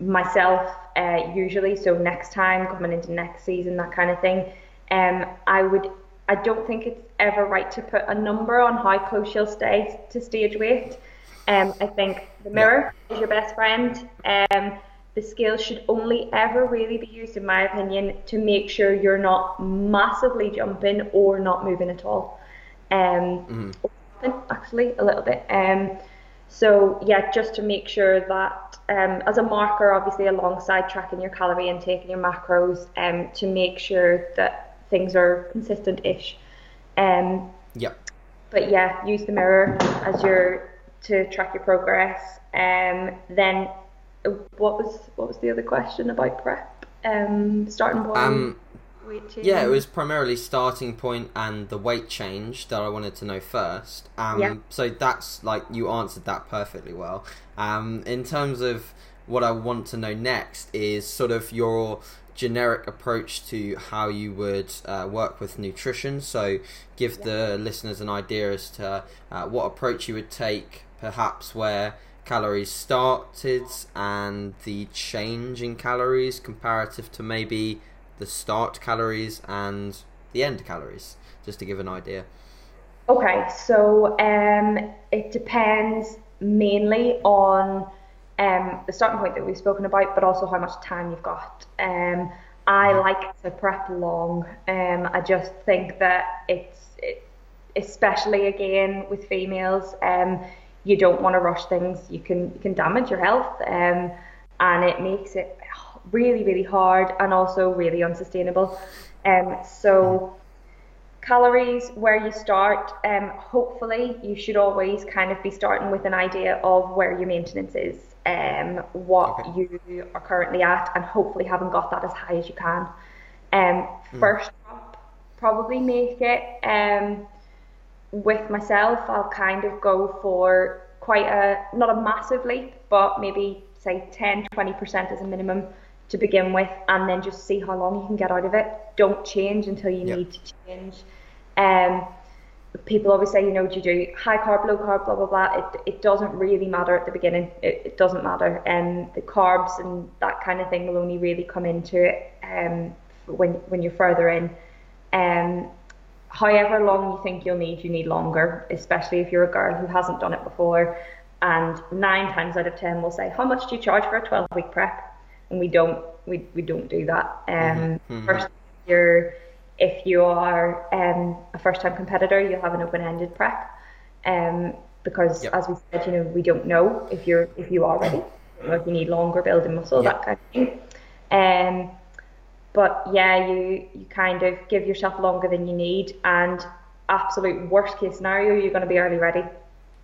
myself, uh, usually, so next time coming into next season, that kind of thing, um, I would. I don't think it's ever right to put a number on how close you'll stay to stage weight. Um, I think the mirror is your best friend. Um, the scales should only ever really be used, in my opinion, to make sure you're not massively jumping or not moving at all. Um, mm. actually a little bit. Um, so yeah, just to make sure that um, as a marker, obviously alongside tracking your calorie intake and your macros, um, to make sure that things are consistent-ish. Um, yep. But yeah, use the mirror as your to track your progress. Um, then what was what was the other question about prep? Um, starting point. Um, yeah, it was primarily starting point and the weight change that I wanted to know first. Um, yeah. So that's like you answered that perfectly well. Um, in terms of what I want to know next is sort of your generic approach to how you would uh, work with nutrition. So give yeah. the listeners an idea as to uh, what approach you would take, perhaps where calories started and the change in calories comparative to maybe the start calories and the end calories, just to give an idea. Okay, so um, it depends mainly on um, the starting point that we've spoken about, but also how much time you've got. Um, I like to prep long. Um, I just think that it's, it, especially again with females, um, you don't want to rush things. You can you can damage your health, um, and it makes it really really hard and also really unsustainable. Um, so calories where you start um, hopefully you should always kind of be starting with an idea of where your maintenance is um, what okay. you are currently at and hopefully haven't got that as high as you can um, mm. first probably make it um, with myself I'll kind of go for quite a not a massive leap but maybe say 10 20% as a minimum to begin with and then just see how long you can get out of it. Don't change until you yep. need to change. Um, people always say, you know, what do you do high carb, low carb, blah, blah, blah. It, it doesn't really matter at the beginning. It, it doesn't matter. And um, the carbs and that kind of thing will only really come into it um, when, when you're further in. Um, however long you think you'll need, you need longer, especially if you're a girl who hasn't done it before. And nine times out of ten will say, how much do you charge for a 12 week prep? And we don't we, we don't do that. Um, mm-hmm. mm-hmm. First year, if you are um, a first time competitor, you'll have an open ended prep. Um, because yep. as we said, you know, we don't know if you're if you are ready, if you need longer building muscle, yep. that kind of thing. Um, but yeah, you you kind of give yourself longer than you need, and absolute worst case scenario, you're going to be early ready,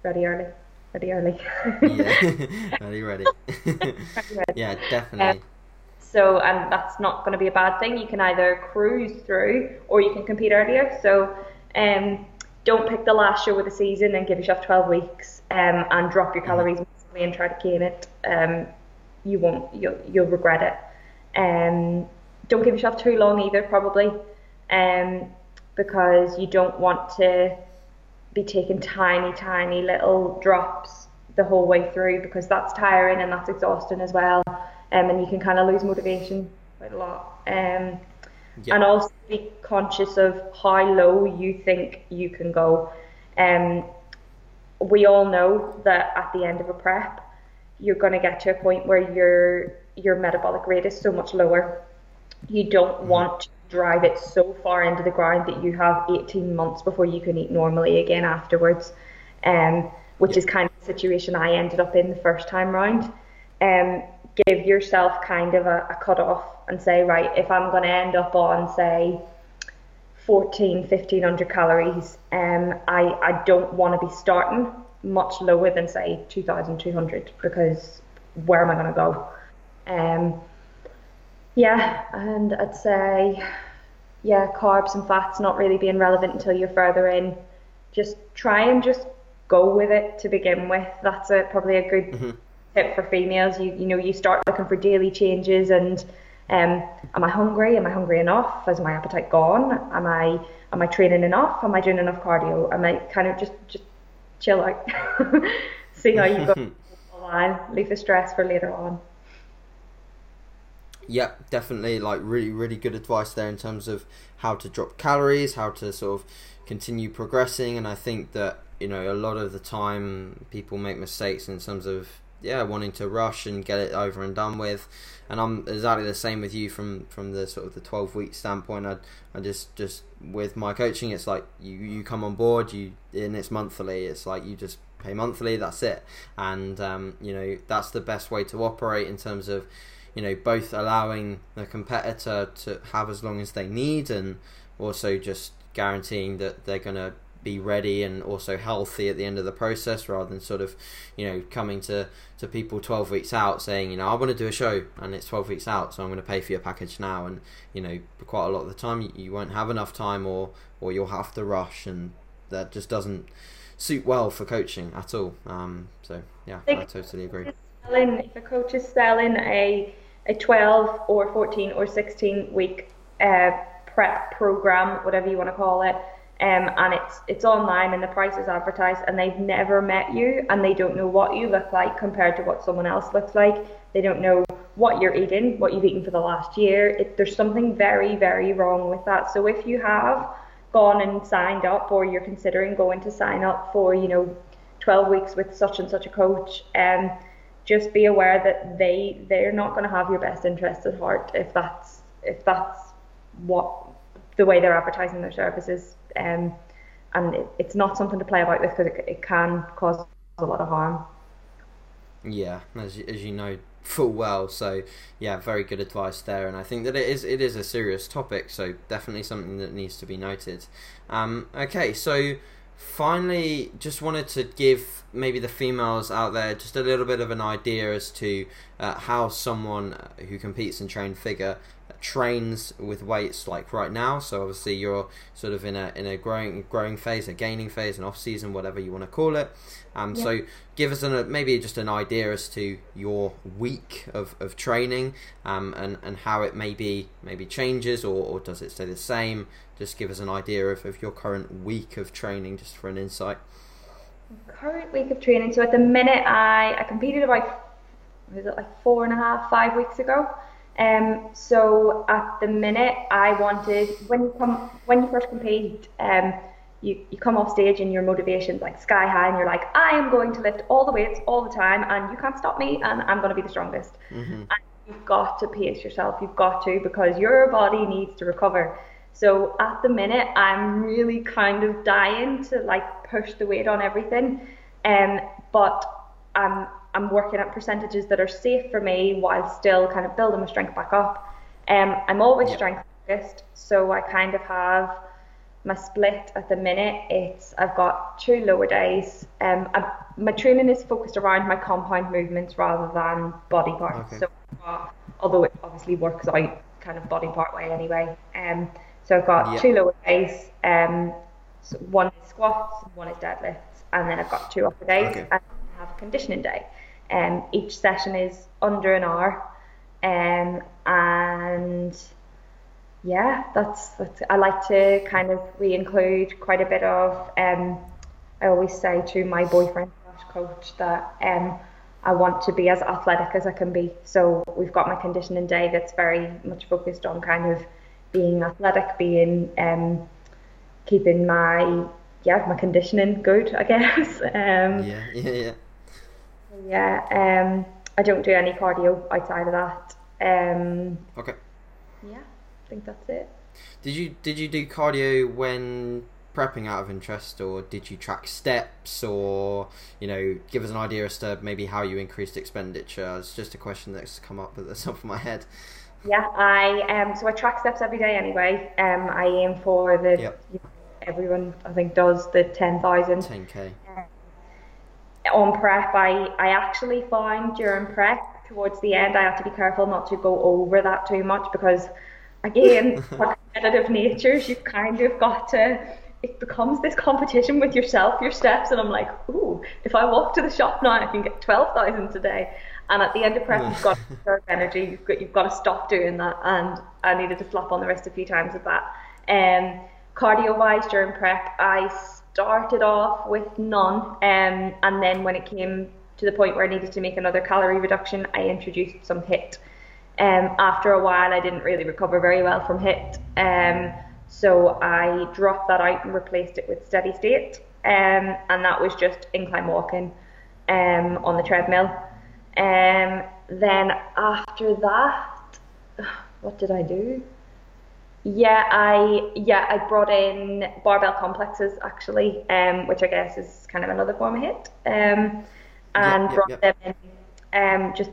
ready early ready early. yeah, *laughs* *laughs* ready, ready. yeah, definitely. Um, so, and that's not going to be a bad thing. You can either cruise through or you can compete earlier. So, um, don't pick the last show of the season and give yourself 12 weeks um, and drop your mm-hmm. calories and try to gain it. Um, you won't, you'll, you'll regret it. Um, don't give yourself too long either, probably, um, because you don't want to be taking tiny, tiny little drops the whole way through because that's tiring and that's exhausting as well. Um, and you can kind of lose motivation quite a lot. Um, yep. And also be conscious of how low you think you can go. Um, we all know that at the end of a prep, you're going to get to a point where your your metabolic rate is so much lower. You don't mm-hmm. want drive it so far into the ground that you have 18 months before you can eat normally again afterwards, um, which is kind of the situation I ended up in the first time round. Um, give yourself kind of a, a cut off and say, right, if I'm going to end up on, say, 14, 1500 calories, um, I, I don't want to be starting much lower than, say, 2200 because where am I going to go? Um, yeah, and I'd say, yeah, carbs and fats not really being relevant until you're further in. Just try and just go with it to begin with. That's a, probably a good mm-hmm. tip for females. You you know you start looking for daily changes and um, am I hungry? Am I hungry enough? Is my appetite gone? Am I am I training enough? Am I doing enough cardio? Am I kind of just just chill out, *laughs* see how you go *laughs* leave the stress for later on. Yep, definitely. Like really, really good advice there in terms of how to drop calories, how to sort of continue progressing. And I think that you know a lot of the time people make mistakes in terms of yeah wanting to rush and get it over and done with. And I'm exactly the same with you from from the sort of the 12 week standpoint. I I just just with my coaching, it's like you you come on board, you and it's monthly. It's like you just pay monthly. That's it. And um, you know that's the best way to operate in terms of you know both allowing the competitor to have as long as they need and also just guaranteeing that they're going to be ready and also healthy at the end of the process rather than sort of you know coming to to people 12 weeks out saying you know I want to do a show and it's 12 weeks out so I'm going to pay for your package now. And you know quite a lot of the time you, you won't have enough time or or you'll have to rush and that just doesn't suit well for coaching at all. Um, so yeah I totally agree. if a coach is selling a a 12 or 14 or 16 week uh, prep program, whatever you want to call it. Um, and it's it's online and the price is advertised and they've never met you and they don't know what you look like compared to what someone else looks like. They don't know what you're eating, what you've eaten for the last year. It, there's something very, very wrong with that. So if you have gone and signed up or you're considering going to sign up for, you know, 12 weeks with such and such a coach, um, just be aware that they they're not going to have your best interests at heart if that's if that's what the way they're advertising their services um, and it, it's not something to play about with because it, it can cause a lot of harm Yeah, as as you know full well. So yeah, very good advice there, and I think that it is it is a serious topic. So definitely something that needs to be noted. Um, okay, so finally, just wanted to give maybe the females out there just a little bit of an idea as to uh, how someone who competes in train figure trains with weights like right now. So obviously you're sort of in a in a growing growing phase, a gaining phase, an off season, whatever you want to call it. Um, yeah. So give us an, a, maybe just an idea as to your week of, of training um, and and how it maybe maybe changes or, or does it stay the same. Just give us an idea of, of your current week of training, just for an insight. Current week of training. So at the minute, I I competed about was it like four and a half, five weeks ago. Um, so at the minute, I wanted when you come when you first compete, um, you, you come off stage and your motivation's like sky high, and you're like, I am going to lift all the weights all the time, and you can't stop me, and I'm going to be the strongest. Mm-hmm. And you've got to pace yourself. You've got to because your body needs to recover. So at the minute, I'm really kind of dying to like push the weight on everything, um, but I'm I'm working at percentages that are safe for me while still kind of building my strength back up. Um, I'm always yep. strength focused, so I kind of have my split at the minute. It's I've got two lower days. Um, I, my training is focused around my compound movements rather than body parts. Okay. So, uh, although it obviously works out kind of body part way anyway. Um, so I've got yep. two lower days. Um, so one is squats, one is deadlifts, and then I've got two upper days, okay. and I have a conditioning day. Um, each session is under an hour, um, and yeah, that's, that's I like to kind of we include quite a bit of. Um, I always say to my boyfriend coach that um, I want to be as athletic as I can be. So we've got my conditioning day that's very much focused on kind of being athletic, being um, keeping my yeah my conditioning good, I guess. *laughs* Um, yeah, yeah, yeah. Yeah, um, I don't do any cardio outside of that. Um, okay. Yeah, I think that's it. Did you did you do cardio when prepping out of interest, or did you track steps, or you know, give us an idea as to maybe how you increased expenditure? It's just a question that's come up at the *laughs* top of my head. Yeah, I um so I track steps every day anyway. Um, I aim for the yep. you know, everyone I think does the ten thousand. Ten k on prep, I, I actually found during prep towards the end, I had to be careful not to go over that too much because, again, *laughs* for competitive natures, you've kind of got to. It becomes this competition with yourself, your steps, and I'm like, ooh, if I walk to the shop now, I can get twelve thousand today. And at the end of prep, you've got *laughs* to conserve energy. You've got you've got to stop doing that. And I needed to slap on the wrist a few times with that. Um, cardio wise during prep, I started off with none, um, and then when it came to the point where I needed to make another calorie reduction, I introduced some HIIT. Um, after a while, I didn't really recover very well from HIIT, um, so I dropped that out and replaced it with steady state, um, and that was just incline walking um, on the treadmill. Um, then after that, *sighs* what did I do? Yeah, I yeah I brought in barbell complexes actually, um, which I guess is kind of another form of HIIT, um, and brought them in, um, just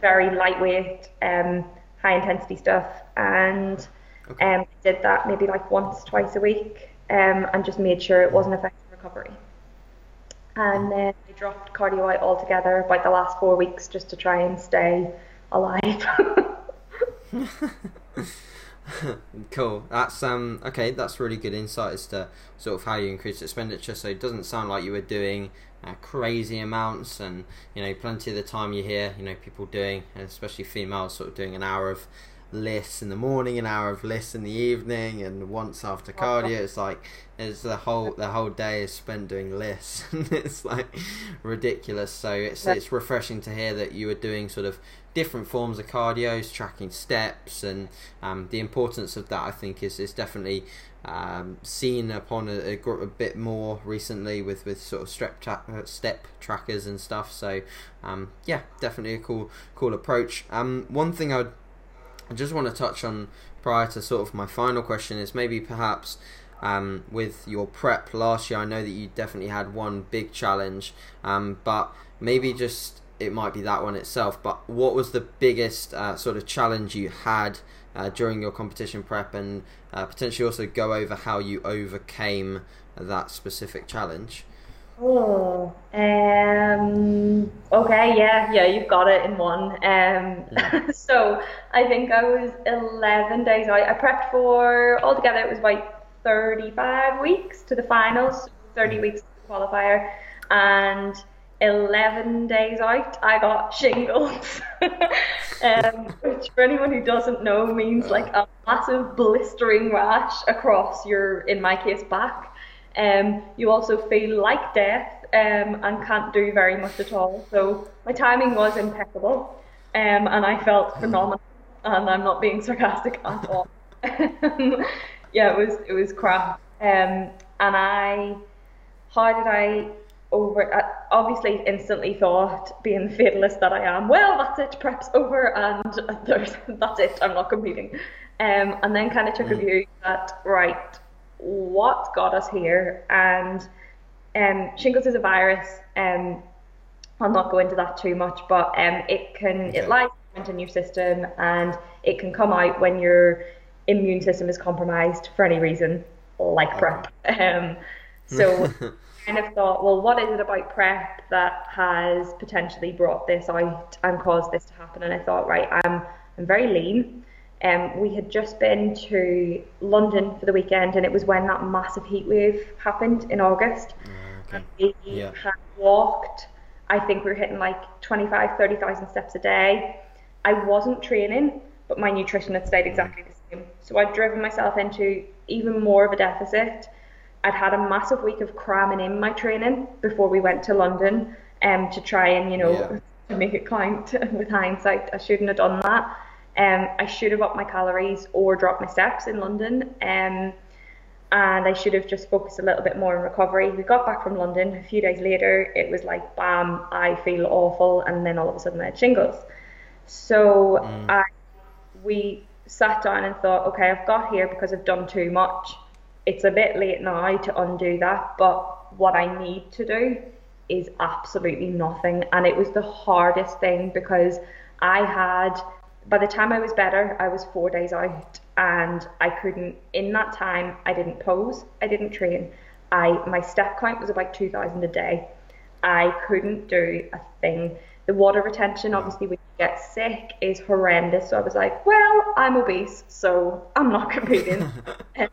very lightweight, um, high intensity stuff, and okay. um, did that maybe like once, twice a week, um, and just made sure it wasn't affecting recovery. And then I dropped cardio out altogether about the last four weeks just to try and stay alive. *laughs* *laughs* *laughs* cool. That's um okay. That's really good insight as to sort of how you increase expenditure. So it doesn't sound like you were doing uh, crazy amounts, and you know, plenty of the time you hear you know people doing, especially females, sort of doing an hour of lifts in the morning, an hour of lifts in the evening, and once after cardio. It's like it's the whole the whole day is spent doing lifts, *laughs* and it's like ridiculous. So it's it's refreshing to hear that you were doing sort of different forms of cardio, tracking steps, and um, the importance of that. I think is is definitely um, seen upon a, a, a, bit more recently with, with sort of step, tra- uh, step trackers and stuff. So um, yeah, definitely a cool cool approach. Um, one thing I'd I just want to touch on prior to sort of my final question is maybe perhaps um, with your prep last year. I know that you definitely had one big challenge, um, but maybe just it might be that one itself. But what was the biggest uh, sort of challenge you had uh, during your competition prep, and uh, potentially also go over how you overcame that specific challenge? Oh, um, okay, yeah, yeah, you've got it in one. Um, yeah. *laughs* so I think I was 11 days out. I prepped for altogether it was about 35 weeks to the finals, 30 mm. weeks to the qualifier, and 11 days out, I got shingles, *laughs* um, which for anyone who doesn't know means like a massive blistering rash across your, in my case, back. Um, you also feel like death um, and can't do very much at all. So my timing was impeccable, um, and I felt phenomenal. And I'm not being sarcastic at all. *laughs* yeah, it was it was crap. Um, and I, how did I over? I obviously, instantly thought, being the fatalist that I am, well, that's it, prep's over, and *laughs* there's that's it. I'm not competing. Um, and then kind of took mm. a view that right, what got us here, and um, shingles is a virus. Um, I'll not go into that too much, but um, it can it lies in your system and it can come out when your immune system is compromised for any reason, like prep. *laughs* Um, so *laughs* kind of thought, well, what is it about prep that has potentially brought this out and caused this to happen? And I thought, right, I'm I'm very lean. Um, we had just been to London for the weekend, and it was when that massive heat wave happened in August. Mm, okay. we yeah. had walked, I think we were hitting like 25, 30,000 steps a day. I wasn't training, but my nutrition had stayed mm. exactly the same. So I'd driven myself into even more of a deficit. I'd had a massive week of cramming in my training before we went to London um, to try and, you know, yeah. *laughs* to make it count *laughs* with hindsight. I shouldn't have done that. Um, I should have upped my calories or dropped my steps in London. Um, and I should have just focused a little bit more on recovery. We got back from London a few days later. It was like, bam, I feel awful, and then all of a sudden I had shingles. So mm. I, we sat down and thought, okay, I've got here because I've done too much. It's a bit late now to undo that, but what I need to do is absolutely nothing. And it was the hardest thing because I had by the time I was better, I was four days out and I couldn't, in that time, I didn't pose, I didn't train. I My step count was about 2,000 a day. I couldn't do a thing. The water retention, obviously, when you get sick, is horrendous. So I was like, well, I'm obese, so I'm not *laughs* competing.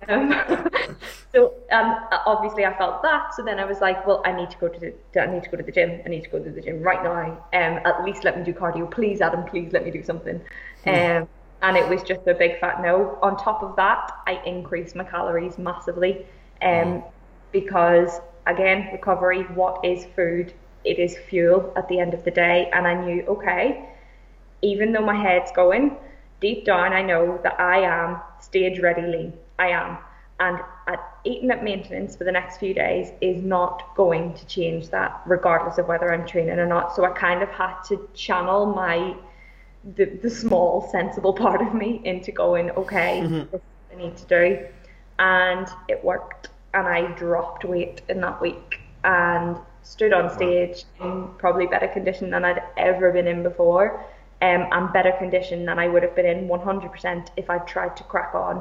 um, *laughs* so um, obviously, I felt that. So then I was like, well, I need to go to the, I need to go to the gym. I need to go to the gym right now. Um, at least let me do cardio, please, Adam. Please let me do something. Um, and it was just a big fat no. On top of that, I increased my calories massively. Um, because again, recovery. What is food? It is fuel at the end of the day. And I knew, okay, even though my head's going, deep down I know that I am stage ready lean. I am. And at eating at maintenance for the next few days is not going to change that, regardless of whether I'm training or not. So I kind of had to channel my the, the small sensible part of me into going, okay, mm-hmm. I need to do. And it worked. And I dropped weight in that week and stood on stage in probably better condition than I'd ever been in before. Um, and better condition than I would have been in 100% if I'd tried to crack on.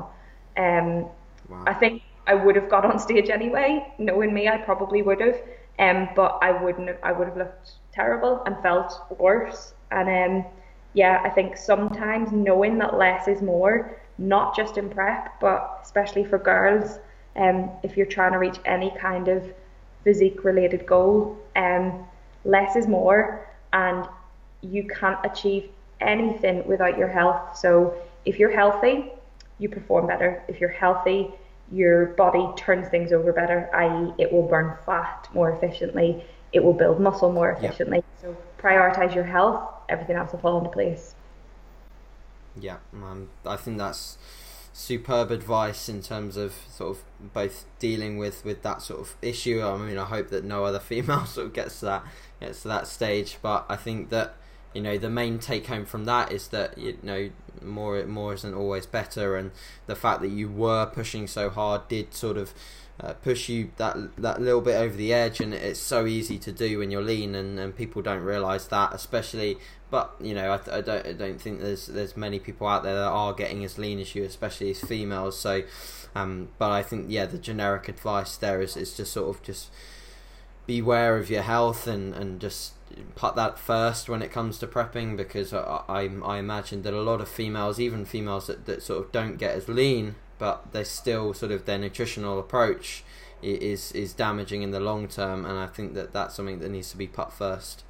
Um, wow. I think I would have got on stage anyway. Knowing me, I probably would have. Um, but I wouldn't. Have, I would have looked terrible and felt worse. And um, yeah, I think sometimes knowing that less is more, not just in prep, but especially for girls, um, if you're trying to reach any kind of physique related goal, um, less is more, and you can't achieve anything without your health. So if you're healthy, you perform better. If you're healthy, your body turns things over better, i.e., it will burn fat more efficiently, it will build muscle more efficiently. So prioritize your health everything else will fall into place. Yeah, um, I think that's superb advice in terms of sort of both dealing with, with that sort of issue. I mean, I hope that no other *laughs* female sort of gets to that gets to that stage, but I think that you know the main take home from that is that you know more more isn't always better, and the fact that you were pushing so hard did sort of uh, push you that that little bit over the edge, and it's so easy to do when you're lean, and, and people don't realise that, especially. But you know, I, I, don't I don't think there's there's many people out there that are getting as lean as you, especially as females. So, um, but I think yeah, the generic advice there is is just sort of just beware of your health and and just put that first when it comes to prepping because I, I, I imagine that a lot of females, even females that, that sort of don't get as lean, but they still sort of their nutritional approach is is damaging in the long term, and I think that that's something that needs to be put first.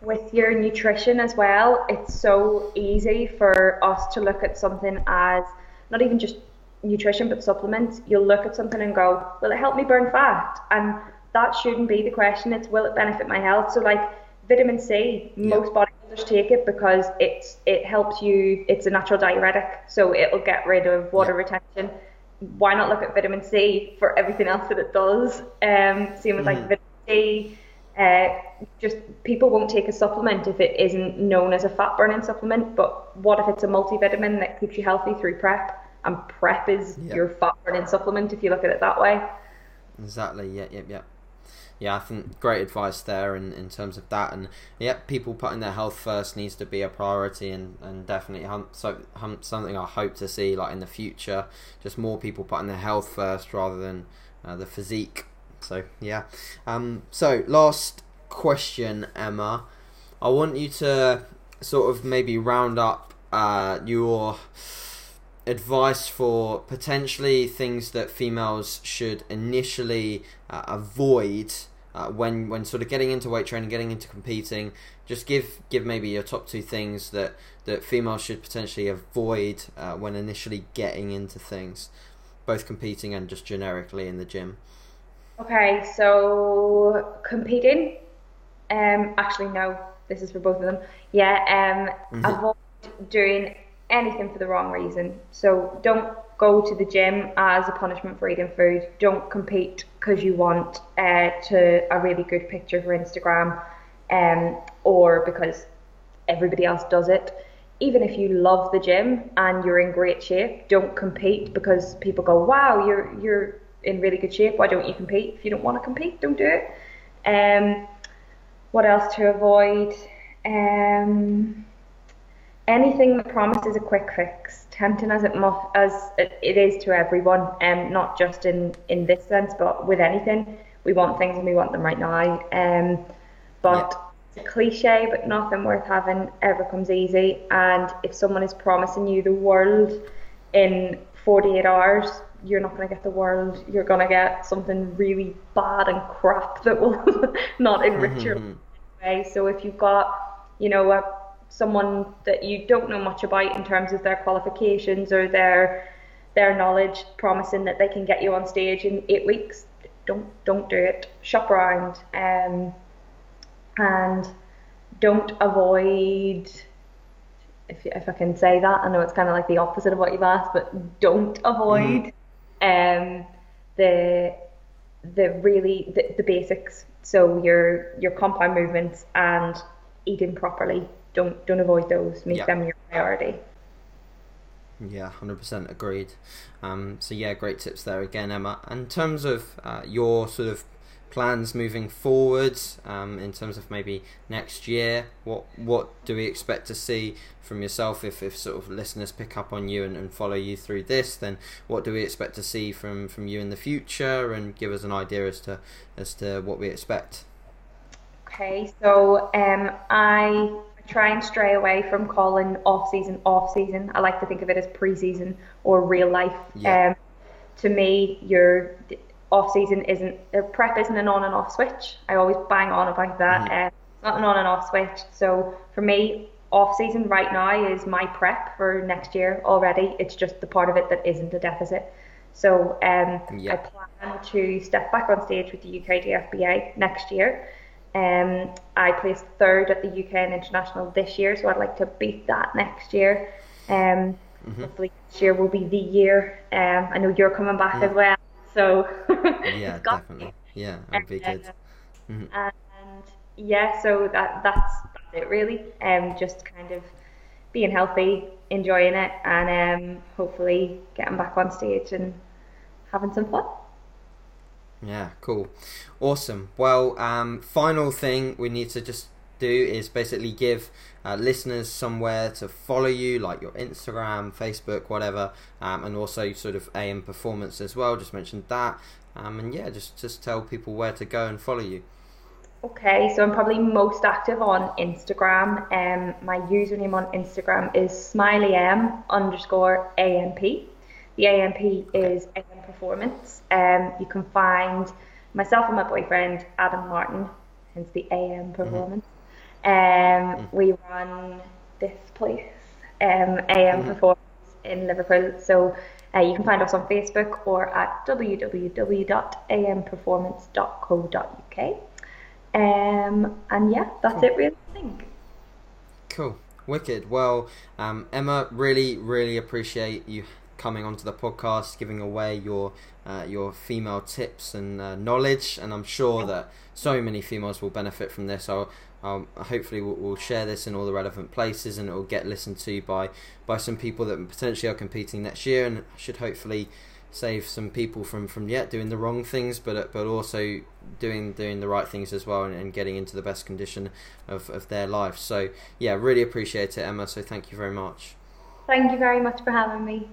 With your nutrition as well, it's so easy for us to look at something as not even just nutrition but supplements. You'll look at something and go, "Will it help me burn fat?" and that shouldn't be the question. It's will it benefit my health? So like vitamin C, yeah. most bodybuilders take it because it's it helps you. It's a natural diuretic, so it'll get rid of water yeah. retention. Why not look at vitamin C for everything else that it does? Um, same with mm. like vitamin C. Uh, just people won't take a supplement if it isn't known as a fat burning supplement. But what if it's a multivitamin that keeps you healthy through prep? And prep is your fat burning supplement if you look at it that way. Exactly. Yeah. Yeah. Yeah yeah, I think great advice there in, in terms of that. And yeah, people putting their health first needs to be a priority, and, and definitely so, something I hope to see like in the future. Just more people putting their health first rather than uh, the physique. So yeah. Um, so last question, Emma. I want you to sort of maybe round up uh, your advice for potentially things that females should initially uh, avoid uh, when when sort of getting into weight training, getting into competing, just give give maybe your top two things that that females should potentially avoid uh, when initially getting into things, both competing and just generically in the gym. Okay, so competing. Um, actually, no. This is for both of them. Yeah. Um, mm-hmm. avoid doing anything for the wrong reason. So don't go to the gym as a punishment for eating food. Don't compete because you want uh, to a really good picture for Instagram, um, or because everybody else does it. Even if you love the gym and you're in great shape, don't compete because people go, "Wow, you're you're in really good shape. Why don't you compete? If you don't want to compete, don't do it." Um, what else to avoid? Um, anything that promises a quick fix, tempting as it must, as it is to everyone, and um, not just in in this sense, but with anything, we want things and we want them right now. Um, but it's a cliche, but nothing worth having ever comes easy. And if someone is promising you the world in 48 hours, you're not going to get the world. You're going to get something really bad and crap that will *laughs* not enrich your mm-hmm. way. So if you've got, you know, a someone that you don't know much about in terms of their qualifications or their their knowledge, promising that they can get you on stage in eight weeks. Don't don't do it. Shop around, um, and don't avoid. If, if I can say that, I know it's kind of like the opposite of what you've asked, but don't avoid mm. um, the the really the, the basics. So your your compound movements and eating properly don't don't avoid those. Make them your priority. Yeah, hundred percent agreed. Um, so yeah, great tips there again, Emma. In terms of uh, your sort of plans moving forwards, um, in terms of maybe next year, what what do we expect to see from yourself? If, if sort of listeners pick up on you and, and follow you through this, then what do we expect to see from, from you in the future? And give us an idea as to as to what we expect. Okay, so um, I try and stray away from calling off season off season. I like to think of it as pre-season or real life. Yeah. Um, to me, your off season isn't uh, prep isn't an on and off switch. I always bang on about that. Mm-hmm. Uh, not an on and off switch. So for me, off season right now is my prep for next year already. It's just the part of it that isn't a deficit. So um, yeah. I plan to step back on stage with the UK DFBA next year. Um, I placed third at the UK and International this year, so I'd like to beat that next year. Um, mm-hmm. Hopefully, this year will be the year. Um, I know you're coming back as well, so yeah, *laughs* definitely, yeah, that'd be good. Mm-hmm. And yeah, so that that's, that's it really. Um, just kind of being healthy, enjoying it, and um, hopefully getting back on stage and having some fun. Yeah, cool. Awesome. Well, um, final thing we need to just do is basically give uh, listeners somewhere to follow you, like your Instagram, Facebook, whatever, um, and also sort of AM performance as well. Just mentioned that, um, and yeah, just just tell people where to go and follow you. Okay, so I'm probably most active on Instagram. Um, my username on Instagram is smileym underscore amp. The amp is AM Performance. Um, you can find myself and my boyfriend Adam Martin, hence the AM mm-hmm. Performance. Mm-hmm. Um, we run this place, um, AM mm-hmm. Performance in Liverpool. So uh, you can find us on Facebook or at www.amperformance.co.uk. Um, and yeah, that's cool. it really, I think. Cool. Wicked. Well, um, Emma, really, really appreciate you coming onto the podcast, giving away your uh, your female tips and uh, knowledge, and I'm sure that so many females will benefit from this. I'll, hopefully we'll, we'll, share this in all the relevant places, and it will get listened to by by some people that potentially are competing next year, and should hopefully save some people from from yet doing the wrong things, but but also doing doing the right things as well, and, and getting into the best condition of, of their life. So yeah, really appreciate it, Emma. So thank you very much. Thank you very much for having me.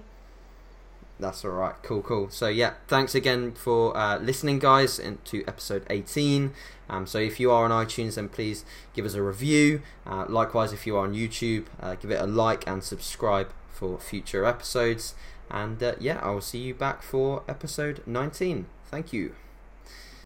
That's all right. Cool, cool. So yeah, thanks again for uh, listening, guys, to episode 18. Um, so if you are on iTunes, then please give us a review. Uh, likewise, if you are on YouTube, uh, give it a like and subscribe for future episodes. And uh, yeah, I will see you back for episode 19. Thank you.